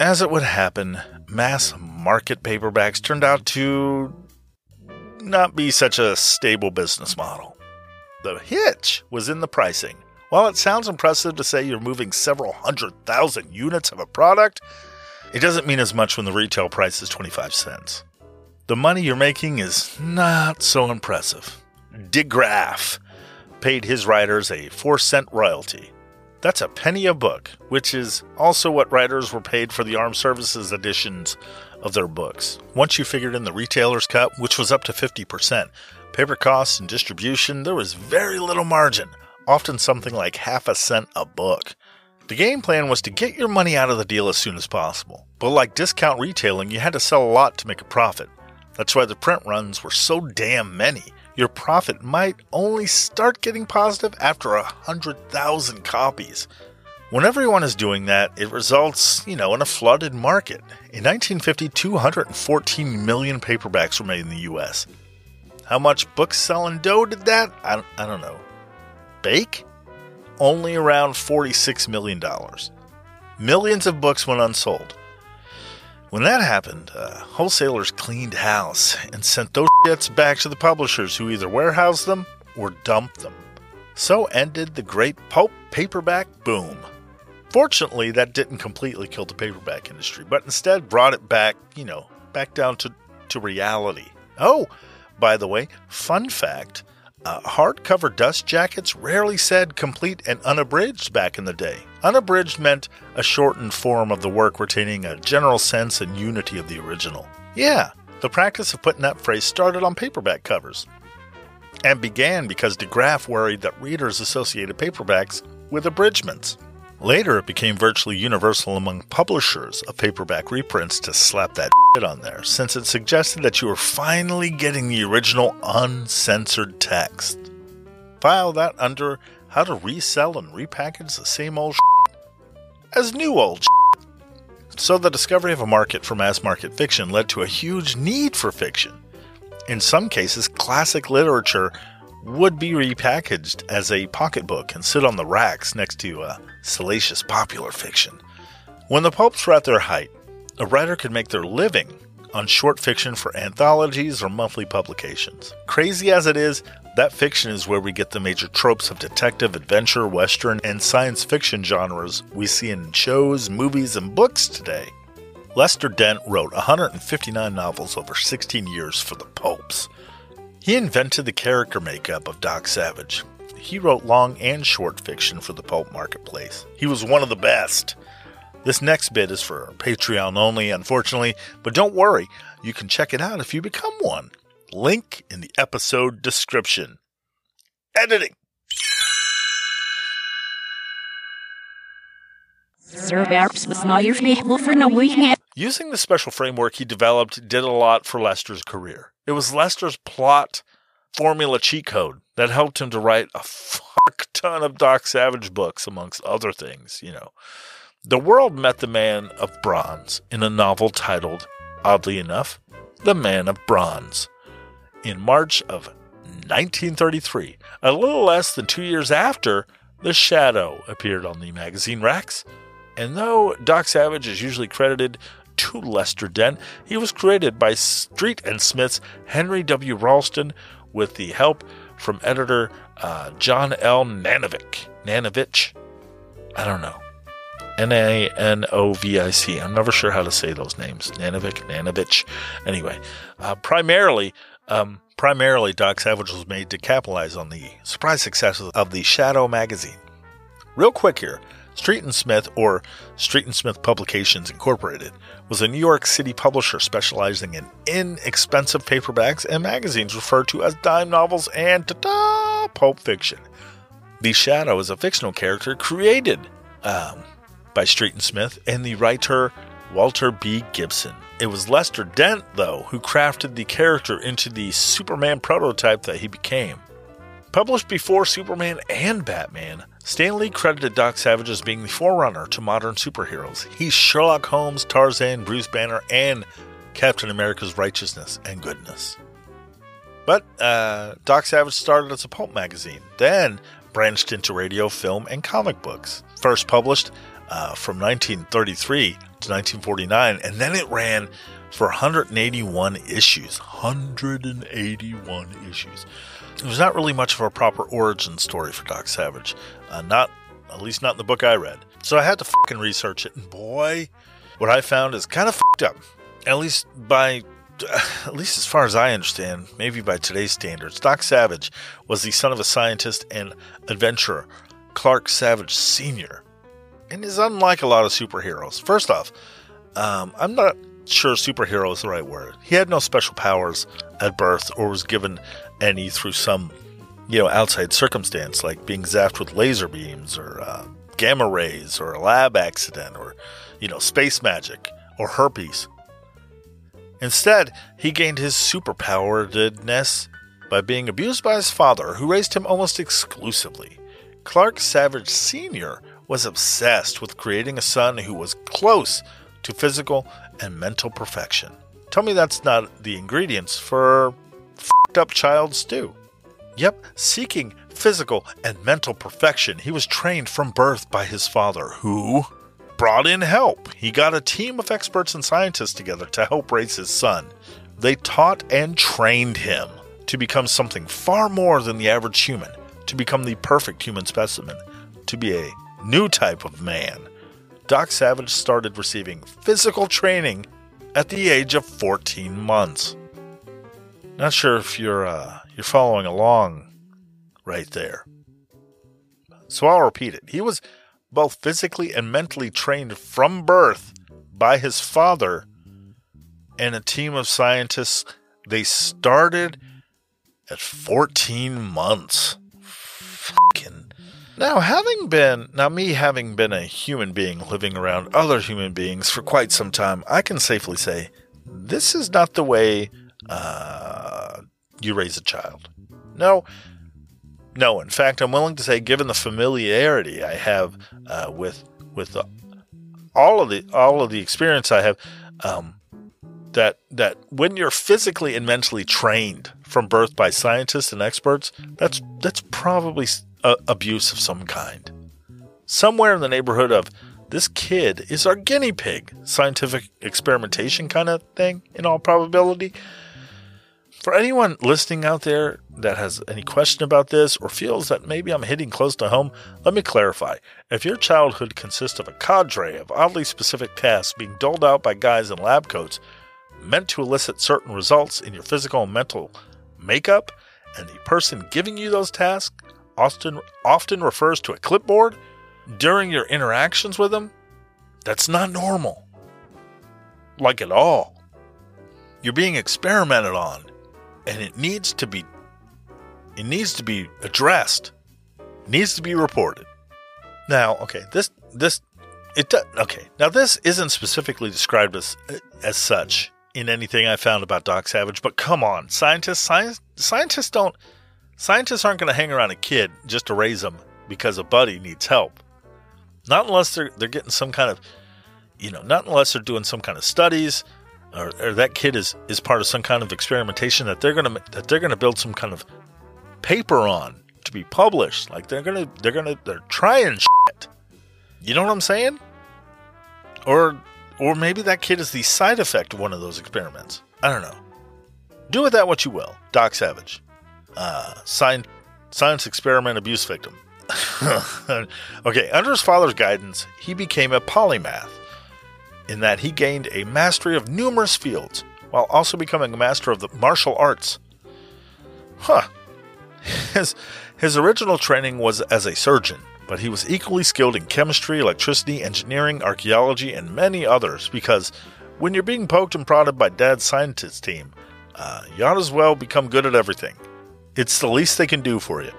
As it would happen, mass market paperbacks turned out to not be such a stable business model. The hitch was in the pricing. While it sounds impressive to say you're moving several hundred thousand units of a product, it doesn't mean as much when the retail price is 25 cents. The money you're making is not so impressive. DeGraff paid his writers a 4 cent royalty. That's a penny a book, which is also what writers were paid for the armed services editions of their books. Once you figured in the retailer's cut, which was up to 50%, paper costs and distribution, there was very little margin, often something like half a cent a book. The game plan was to get your money out of the deal as soon as possible. But like discount retailing, you had to sell a lot to make a profit. That's why the print runs were so damn many. Your profit might only start getting positive after a hundred thousand copies. When everyone is doing that, it results, you know, in a flooded market. In 1950, 214 million paperbacks were made in the US. How much books selling dough did that? I, I don't know. Bake? Only around $46 million. Millions of books went unsold. When that happened, uh, wholesalers cleaned house and sent those shits back to the publishers who either warehoused them or dumped them. So ended the great pulp paperback boom. Fortunately, that didn't completely kill the paperback industry, but instead brought it back, you know, back down to, to reality. Oh, by the way, fun fact uh, hardcover dust jackets rarely said complete and unabridged back in the day. Unabridged meant a shortened form of the work retaining a general sense and unity of the original. Yeah, the practice of putting that phrase started on paperback covers and began because DeGraff worried that readers associated paperbacks with abridgments. Later, it became virtually universal among publishers of paperback reprints to slap that shit on there, since it suggested that you were finally getting the original uncensored text. File that under how to resell and repackage the same old shit as new old shit. So, the discovery of a market for mass market fiction led to a huge need for fiction. In some cases, classic literature would be repackaged as a pocketbook and sit on the racks next to uh, salacious popular fiction. When the pulps were at their height, a writer could make their living on short fiction for anthologies or monthly publications. Crazy as it is, that fiction is where we get the major tropes of detective, adventure, western, and science fiction genres we see in shows, movies, and books today. Lester Dent wrote 159 novels over 16 years for the pulps. He invented the character makeup of Doc Savage. He wrote long and short fiction for the pulp marketplace. He was one of the best. This next bit is for Patreon only, unfortunately, but don't worry, you can check it out if you become one. Link in the episode description. Editing. Using the special framework he developed did a lot for Lester's career. It was Lester's plot formula cheat code that helped him to write a fuck ton of Doc Savage books, amongst other things, you know. The world met the man of bronze in a novel titled, oddly enough, The Man of Bronze. In March of 1933, a little less than two years after, The Shadow appeared on the magazine racks. And though Doc Savage is usually credited to Lester Dent, he was created by Street and Smith's Henry W. Ralston with the help from editor uh, John L. Nanovic. Nanovich? I don't know. N A N O V I C. I'm never sure how to say those names. Nanovic, Nanovich. Anyway, uh, primarily, um, primarily, Doc Savage was made to capitalize on the surprise success of the Shadow magazine. Real quick here, Street and Smith, or Street and Smith Publications Incorporated, was a New York City publisher specializing in inexpensive paperbacks and magazines referred to as dime novels and ta-da, pulp fiction. The Shadow is a fictional character created um, by Street and Smith and the writer Walter B. Gibson. It was Lester Dent, though, who crafted the character into the Superman prototype that he became. Published before Superman and Batman, Stan Lee credited Doc Savage as being the forerunner to modern superheroes. He's Sherlock Holmes, Tarzan, Bruce Banner, and Captain America's righteousness and goodness. But uh, Doc Savage started as a pulp magazine, then branched into radio, film, and comic books. First published uh, from 1933 to 1949, and then it ran for 181 issues. 181 issues. Was not really much of a proper origin story for Doc Savage. Uh, not, at least not in the book I read. So I had to fucking research it, and boy, what I found is kind of fucked up. At least by, at least as far as I understand, maybe by today's standards, Doc Savage was the son of a scientist and adventurer, Clark Savage Sr., and is unlike a lot of superheroes. First off, um, I'm not sure superhero is the right word. He had no special powers at birth or was given any through some, you know, outside circumstance, like being zapped with laser beams or uh, gamma rays or a lab accident or, you know, space magic or herpes. Instead, he gained his superpoweredness by being abused by his father, who raised him almost exclusively. Clark Savage Sr. was obsessed with creating a son who was close to physical and mental perfection. Tell me that's not the ingredients for fed up child stew. Yep, seeking physical and mental perfection, he was trained from birth by his father, who brought in help. He got a team of experts and scientists together to help raise his son. They taught and trained him to become something far more than the average human, to become the perfect human specimen, to be a new type of man. Doc Savage started receiving physical training at the age of 14 months. Not sure if you're uh, you're following along right there. So I'll repeat it. He was both physically and mentally trained from birth by his father and a team of scientists. They started at 14 months. Fucking now, having been, now me having been a human being living around other human beings for quite some time, I can safely say this is not the way uh, you raise a child. No, no. In fact, I'm willing to say, given the familiarity I have uh, with with the, all of the all of the experience I have, um, that that when you're physically and mentally trained from birth by scientists and experts, that's that's probably uh, abuse of some kind. Somewhere in the neighborhood of this kid is our guinea pig, scientific experimentation kind of thing, in all probability. For anyone listening out there that has any question about this or feels that maybe I'm hitting close to home, let me clarify. If your childhood consists of a cadre of oddly specific tasks being doled out by guys in lab coats meant to elicit certain results in your physical and mental makeup, and the person giving you those tasks often often refers to a clipboard during your interactions with them, that's not normal. Like at all. You're being experimented on and it needs to be it needs to be addressed. It needs to be reported. Now, okay, this this it does, okay. Now this isn't specifically described as as such in anything I found about Doc Savage, but come on, scientists science, scientists don't Scientists aren't going to hang around a kid just to raise them because a buddy needs help. Not unless they're they're getting some kind of, you know, not unless they're doing some kind of studies, or, or that kid is is part of some kind of experimentation that they're gonna that they're gonna build some kind of paper on to be published. Like they're gonna they're gonna they're trying shit. You know what I'm saying? Or or maybe that kid is the side effect of one of those experiments. I don't know. Do with that what you will. Doc Savage uh, science, science experiment abuse victim. okay, under his father's guidance, he became a polymath in that he gained a mastery of numerous fields while also becoming a master of the martial arts. Huh. His, his original training was as a surgeon, but he was equally skilled in chemistry, electricity, engineering, archaeology, and many others because when you're being poked and prodded by dad's scientist team, uh, you ought as well become good at everything. It's the least they can do for you.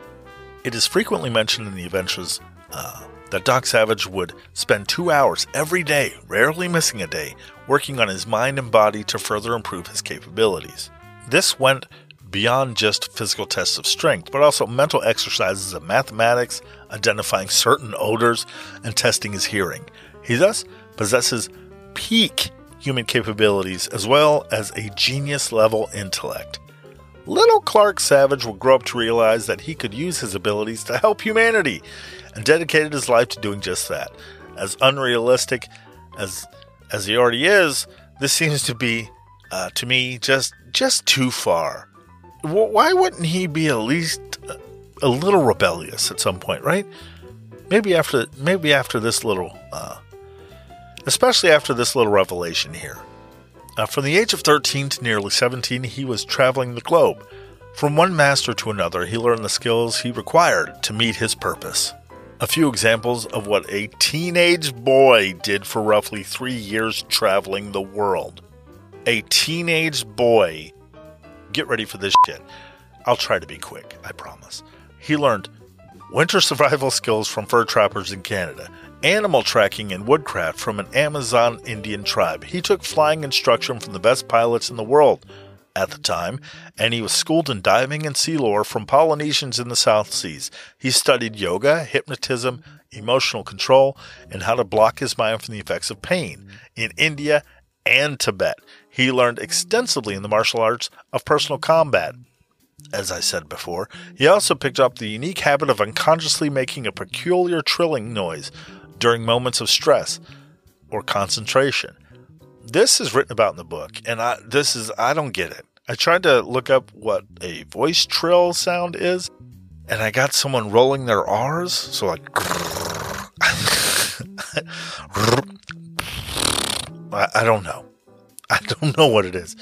It is frequently mentioned in the adventures uh, that Doc Savage would spend two hours every day, rarely missing a day, working on his mind and body to further improve his capabilities. This went beyond just physical tests of strength, but also mental exercises of mathematics, identifying certain odors, and testing his hearing. He thus possesses peak human capabilities as well as a genius level intellect. Little Clark Savage will grow up to realize that he could use his abilities to help humanity and dedicated his life to doing just that. As unrealistic as as he already is, this seems to be uh, to me just just too far. Why wouldn't he be at least a little rebellious at some point, right? Maybe after maybe after this little uh, especially after this little revelation here. Uh, from the age of 13 to nearly 17, he was traveling the globe. From one master to another, he learned the skills he required to meet his purpose. A few examples of what a teenage boy did for roughly three years traveling the world. A teenage boy. Get ready for this shit. I'll try to be quick, I promise. He learned winter survival skills from fur trappers in Canada, animal tracking and woodcraft from an Amazon Indian tribe. He took flying instruction from the best pilots in the world at the time, and he was schooled in diving and sea lore from Polynesians in the South Seas. He studied yoga, hypnotism, emotional control, and how to block his mind from the effects of pain in India and Tibet. He learned extensively in the martial arts of personal combat. As I said before, he also picked up the unique habit of unconsciously making a peculiar trilling noise during moments of stress or concentration. This is written about in the book, and I this is I don't get it. I tried to look up what a voice trill sound is, and I got someone rolling their R's, so like I, don't know. I don't know what it is.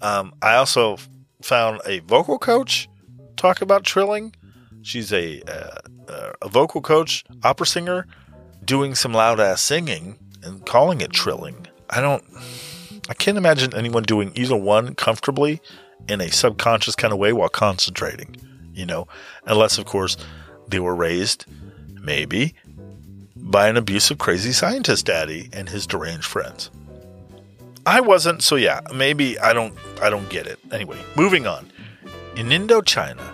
Um, I also found a vocal coach talk about trilling. She's a, uh, a vocal coach, opera singer, doing some loud ass singing and calling it trilling. I don't, I can't imagine anyone doing either one comfortably in a subconscious kind of way while concentrating, you know, unless, of course, they were raised, maybe, by an abusive, crazy scientist daddy and his deranged friends. I wasn't, so yeah, maybe I don't, I don't get it. Anyway, moving on. In Indochina,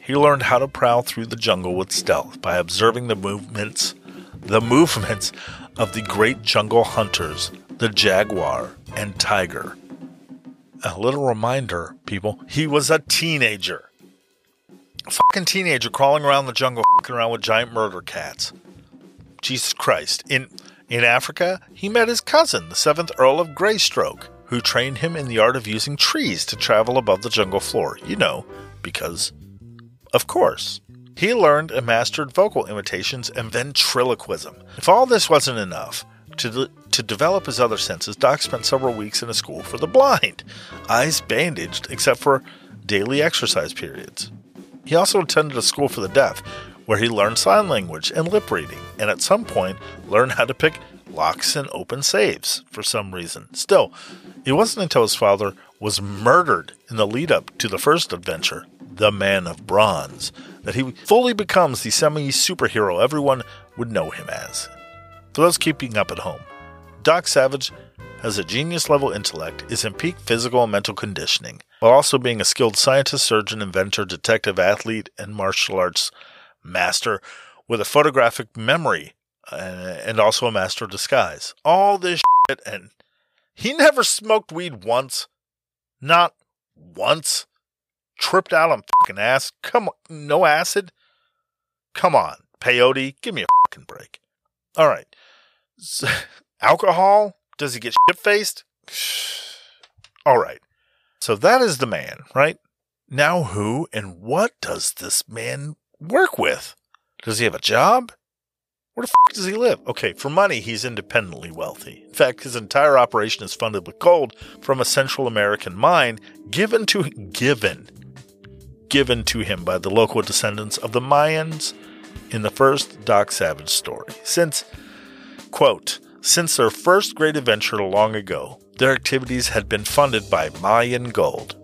he learned how to prowl through the jungle with stealth by observing the movements the movements of the great jungle hunters, the jaguar and tiger. A little reminder, people, he was a teenager. A fucking teenager crawling around the jungle, fucking around with giant murder cats. Jesus Christ. In in Africa, he met his cousin, the seventh Earl of Greystoke, who trained him in the art of using trees to travel above the jungle floor. You know, because, of course. He learned and mastered vocal imitations and ventriloquism. If all this wasn't enough, to, de- to develop his other senses, Doc spent several weeks in a school for the blind, eyes bandaged except for daily exercise periods. He also attended a school for the deaf, where he learned sign language and lip reading, and at some point learned how to pick locks and open safes for some reason. Still, it wasn't until his father was murdered in the lead up to the first adventure, the Man of Bronze, that he fully becomes the semi superhero everyone would know him as. For those keeping up at home, Doc Savage has a genius level intellect, is in peak physical and mental conditioning, while also being a skilled scientist, surgeon, inventor, detective, athlete, and martial arts master with a photographic memory uh, and also a master of disguise. All this shit, and he never smoked weed once. Not once tripped out on fucking ass. Come on, no acid? Come on, peyote, give me a fucking break. All right. So, alcohol? Does he get shit faced? All right. So that is the man, right? Now who and what does this man work with? Does he have a job? Where the fuck does he live? Okay, for money, he's independently wealthy. In fact, his entire operation is funded with gold from a Central American mine given to given given to him by the local descendants of the Mayans in the first Doc Savage story. Since, quote, since their first great adventure long ago, their activities had been funded by Mayan gold.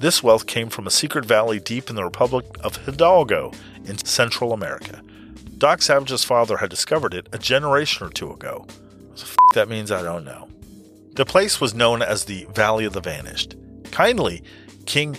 This wealth came from a secret valley deep in the Republic of Hidalgo in Central America. Doc Savage's father had discovered it a generation or two ago. What the f- that means, I don't know. The place was known as the Valley of the Vanished. Kindly, King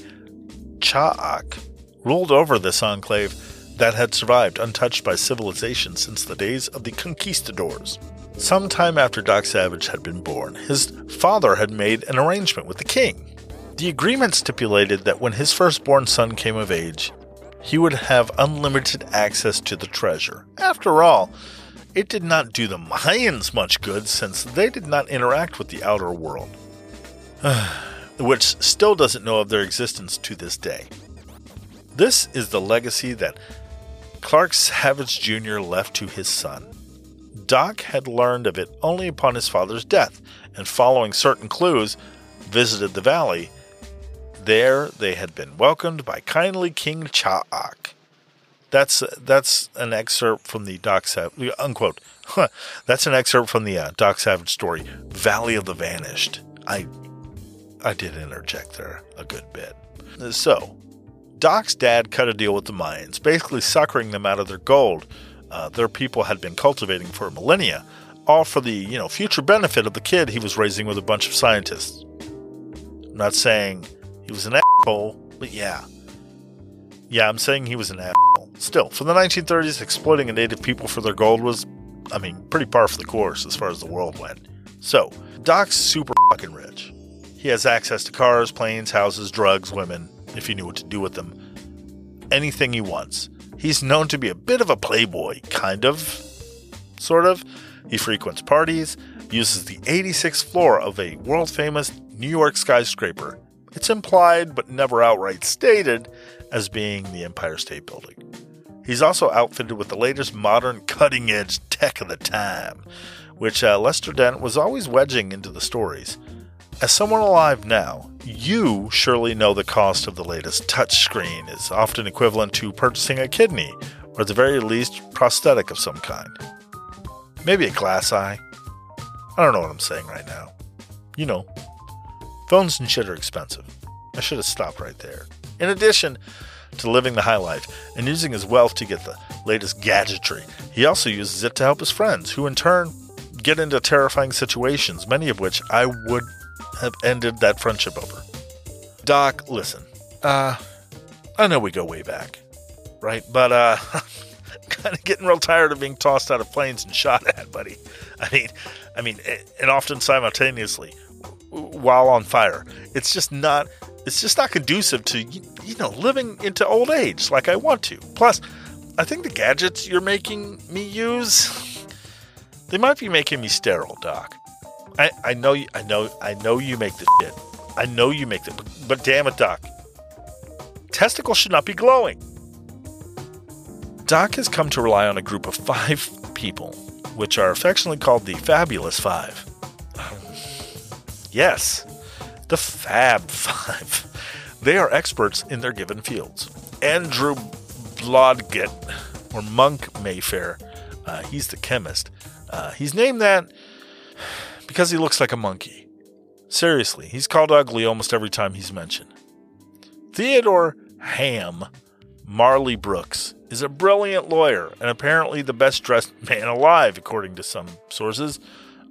Cha'ak ruled over this enclave that had survived untouched by civilization since the days of the conquistadors. Sometime after Doc Savage had been born, his father had made an arrangement with the king. The agreement stipulated that when his firstborn son came of age, he would have unlimited access to the treasure. After all, it did not do the Mayans much good since they did not interact with the outer world, which still doesn't know of their existence to this day. This is the legacy that Clark Savage Jr. left to his son. Doc had learned of it only upon his father's death, and following certain clues, visited the valley. There they had been welcomed by kindly King Cha'ak. That's that's an excerpt from the Doc Savage unquote. that's an excerpt from the uh, Doc Savage story, Valley of the Vanished. I I did interject there a good bit. So, Doc's dad cut a deal with the Mayans, basically suckering them out of their gold uh, their people had been cultivating for millennia, all for the you know future benefit of the kid he was raising with a bunch of scientists. I'm not saying he was an asshole, but yeah, yeah, I'm saying he was an asshole. Still, for the 1930s, exploiting a native people for their gold was, I mean, pretty par for the course as far as the world went. So, Doc's super fucking rich. He has access to cars, planes, houses, drugs, women, if he knew what to do with them. Anything he wants. He's known to be a bit of a playboy, kind of, sort of. He frequents parties, uses the 86th floor of a world famous New York skyscraper. It's implied, but never outright stated, as being the Empire State Building. He's also outfitted with the latest modern cutting edge tech of the time, which uh, Lester Dent was always wedging into the stories. As someone alive now, you surely know the cost of the latest touchscreen is often equivalent to purchasing a kidney, or at the very least, prosthetic of some kind. Maybe a glass eye. I don't know what I'm saying right now. You know, phones and shit are expensive. I should have stopped right there. In addition to living the high life and using his wealth to get the latest gadgetry, he also uses it to help his friends, who in turn get into terrifying situations, many of which I would have ended that friendship over. Doc, listen. Uh, I know we go way back, right? But, uh, kind of getting real tired of being tossed out of planes and shot at, buddy. I mean, I mean, and often simultaneously while on fire. It's just not, it's just not conducive to, you know, living into old age like I want to. Plus, I think the gadgets you're making me use, they might be making me sterile, Doc. I, I know you, I know I know you make the shit. I know you make the but damn it, Doc. Testicles should not be glowing. Doc has come to rely on a group of five people, which are affectionately called the Fabulous Five. yes, the Fab Five. They are experts in their given fields. Andrew Blodgett, or Monk Mayfair, uh, he's the chemist. Uh, he's named that because he looks like a monkey. Seriously, he's called ugly almost every time he's mentioned. Theodore Ham Marley Brooks is a brilliant lawyer and apparently the best dressed man alive, according to some sources.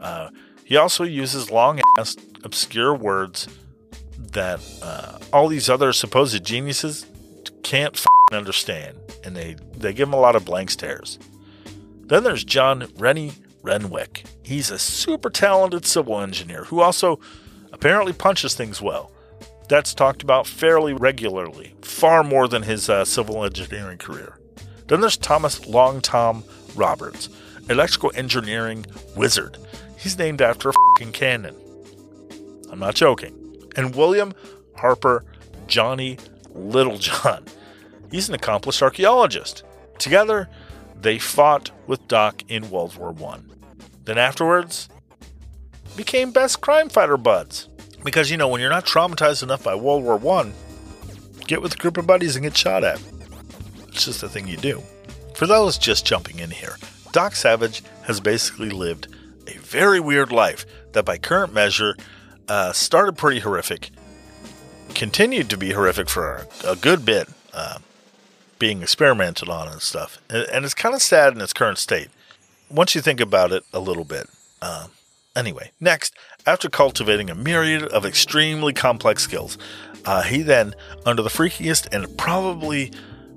Uh, he also uses long ass, obscure words that uh, all these other supposed geniuses can't understand, and they, they give him a lot of blank stares. Then there's John Rennie Renwick. He's a super talented civil engineer who also apparently punches things well. That's talked about fairly regularly, far more than his uh, civil engineering career. Then there's Thomas Long Tom Roberts, electrical engineering wizard. He's named after a fucking cannon. I'm not joking. And William Harper Johnny Littlejohn. He's an accomplished archaeologist. Together, they fought with Doc in World War One. Then afterwards, became best crime fighter buds. Because you know, when you're not traumatized enough by World War One, get with a group of buddies and get shot at. It's just a thing you do. For those just jumping in here, Doc Savage has basically lived a very weird life that, by current measure, uh, started pretty horrific, continued to be horrific for a, a good bit, uh, being experimented on and stuff. And, it's kind of sad in its current state once you think about it a little bit. Um, anyway, next, after cultivating a myriad of extremely complex skills, Uh, he then, under the freakiest and probably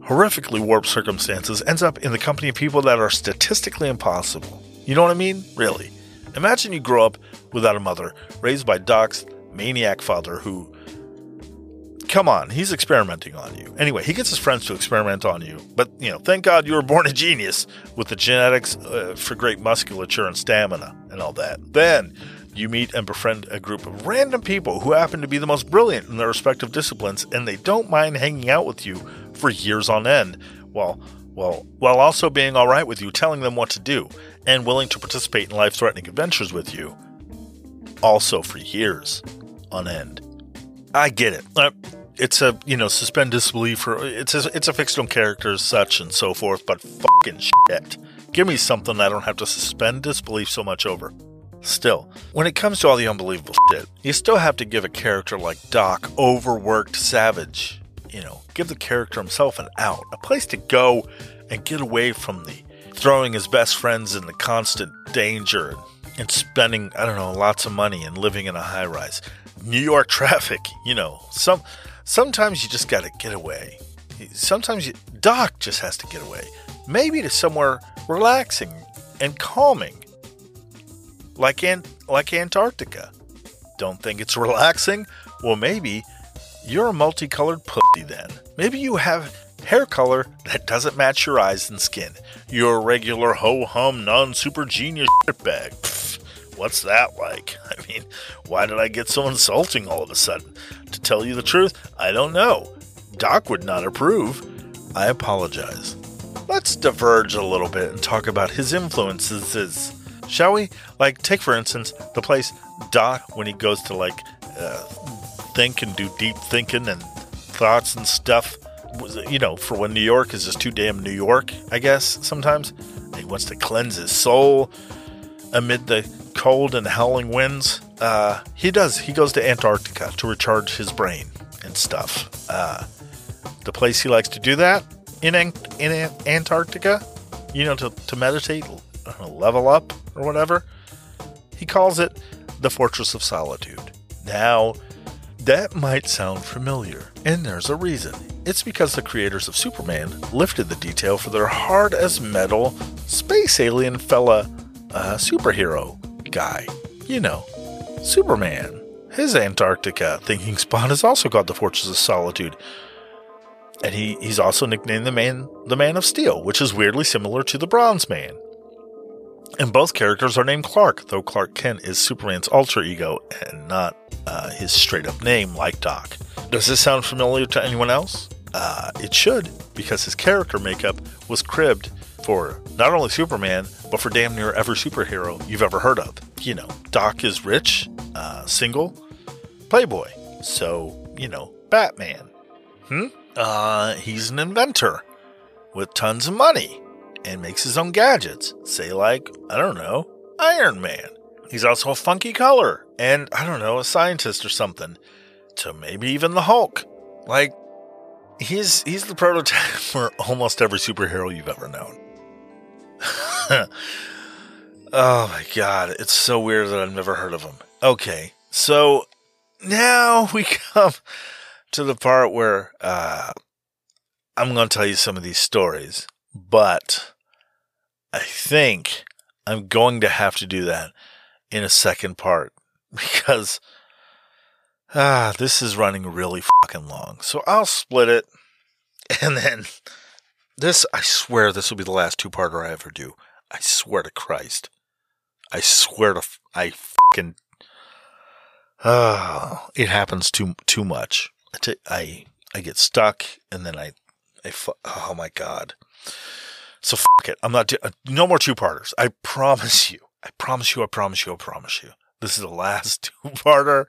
horrifically warped circumstances, ends up in the company of people that are statistically impossible. You know what I mean? Really. Imagine you grow up without a mother, raised by Doc's maniac father who. Come on, he's experimenting on you. Anyway, he gets his friends to experiment on you. But, you know, thank God you were born a genius with the genetics uh, for great musculature and stamina and all that. Then you meet and befriend a group of random people who happen to be the most brilliant in their respective disciplines, and they don't mind hanging out with you for years on end, while while while also being all right with you, telling them what to do, and willing to participate in life-threatening adventures with you, also for years on end. I get it. Uh, it's a you know suspend disbelief or it's a, it's a fictional character, as such and so forth. But fucking shit, give me something I don't have to suspend disbelief so much over. Still, when it comes to all the unbelievable shit, you still have to give a character like Doc overworked savage. You know, give the character himself an out, a place to go and get away from the throwing his best friends in the constant danger and spending, I don't know, lots of money and living in a high rise. New York traffic, you know, some sometimes you just got to get away. Sometimes you, Doc just has to get away. Maybe to somewhere relaxing and calming like Ant- like Antarctica. Don't think it's relaxing? Well, maybe you're a multicolored pussy then. Maybe you have hair color that doesn't match your eyes and skin. You're a regular ho hum non super genius bag. what's that like? I mean, why did I get so insulting all of a sudden? To tell you the truth, I don't know. Doc would not approve. I apologize. Let's diverge a little bit and talk about his influences shall we? Like, take for instance the place Doc when he goes to like uh, think and do deep thinking and thoughts and stuff. You know, for when New York is just too damn New York, I guess sometimes he wants to cleanse his soul amid the cold and howling winds. Uh, he does. He goes to Antarctica to recharge his brain and stuff. Uh, the place he likes to do that in in Antarctica, you know, to, to meditate, level up or whatever. He calls it the Fortress of Solitude. Now, that might sound familiar, and there's a reason. It's because the creators of Superman lifted the detail for their hard as metal space alien fella uh, superhero guy. You know, Superman. His Antarctica thinking spot is also called the Fortress of Solitude. And he, he's also nicknamed the man the Man of Steel, which is weirdly similar to the Bronze Man. And both characters are named Clark, though Clark Kent is Superman's alter ego and not uh, his straight up name like Doc. Does this sound familiar to anyone else? Uh, it should, because his character makeup was cribbed for not only Superman, but for damn near every superhero you've ever heard of. You know, Doc is rich, uh, single, playboy. So, you know, Batman. Hmm? Uh, he's an inventor with tons of money and makes his own gadgets. Say, like, I don't know, Iron Man. He's also a funky color, and I don't know, a scientist or something. So maybe even the Hulk. Like, he's he's the prototype for almost every superhero you've ever known. oh my god, it's so weird that I've never heard of him. Okay, so now we come to the part where uh, I'm going to tell you some of these stories, but I think I'm going to have to do that in a second part because ah, this is running really fucking long. So I'll split it and then this I swear this will be the last two parter I ever do. I swear to Christ. I swear to I fucking ah, it happens too too much. I, I I get stuck and then I I oh my god. So fuck it. I'm not do- uh, no more two parters. I promise you. I promise you. I promise you. I promise you. This is the last two parter.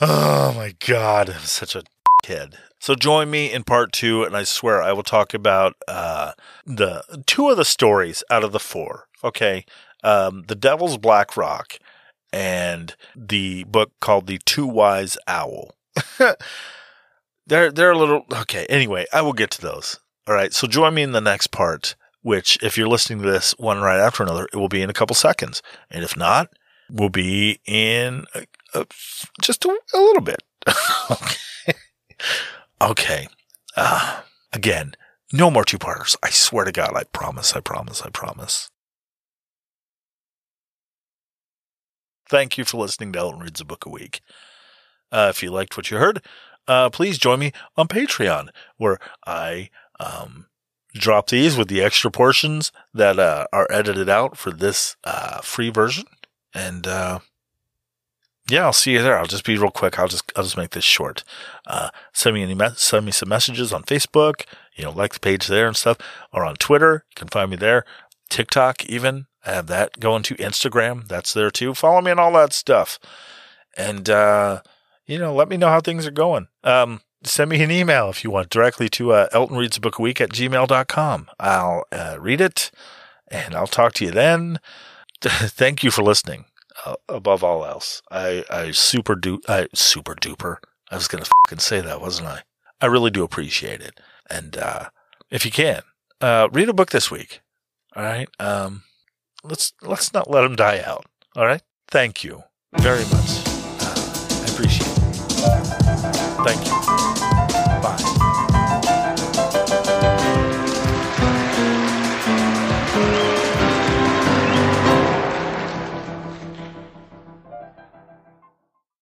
Oh my god, I'm such a kid. So join me in part two, and I swear I will talk about uh, the two of the stories out of the four. Okay, um, the Devil's Black Rock and the book called The Too-Wise Owl. they're they're a little okay. Anyway, I will get to those. All right. So join me in the next part, which, if you're listening to this one right after another, it will be in a couple seconds. And if not, will be in a, a, just a, a little bit. okay. again, no more two parters. I swear to God, I promise, I promise, I promise. Thank you for listening to Elton Reads a Book a Week. Uh, if you liked what you heard, uh, please join me on Patreon, where I um, drop these with the extra portions that uh, are edited out for this uh, free version. And uh, yeah, I'll see you there. I'll just be real quick. I'll just I'll just make this short. Uh, send me any me- send me some messages on Facebook. You know, like the page there and stuff, or on Twitter. You can find me there. TikTok, even I have that going to Instagram. That's there too. Follow me on all that stuff, and uh, you know, let me know how things are going. Um, send me an email if you want directly to uh, Elton Reads Book Week at gmail.com. I'll uh, read it and I'll talk to you then. Thank you for listening. Above all else, I, I super du- I super duper. I was to fucking say that, wasn't I? I really do appreciate it. And, uh, if you can, uh, read a book this week. All right. Um, let's, let's not let them die out. All right. Thank you very much. Uh, I appreciate it. Thank you.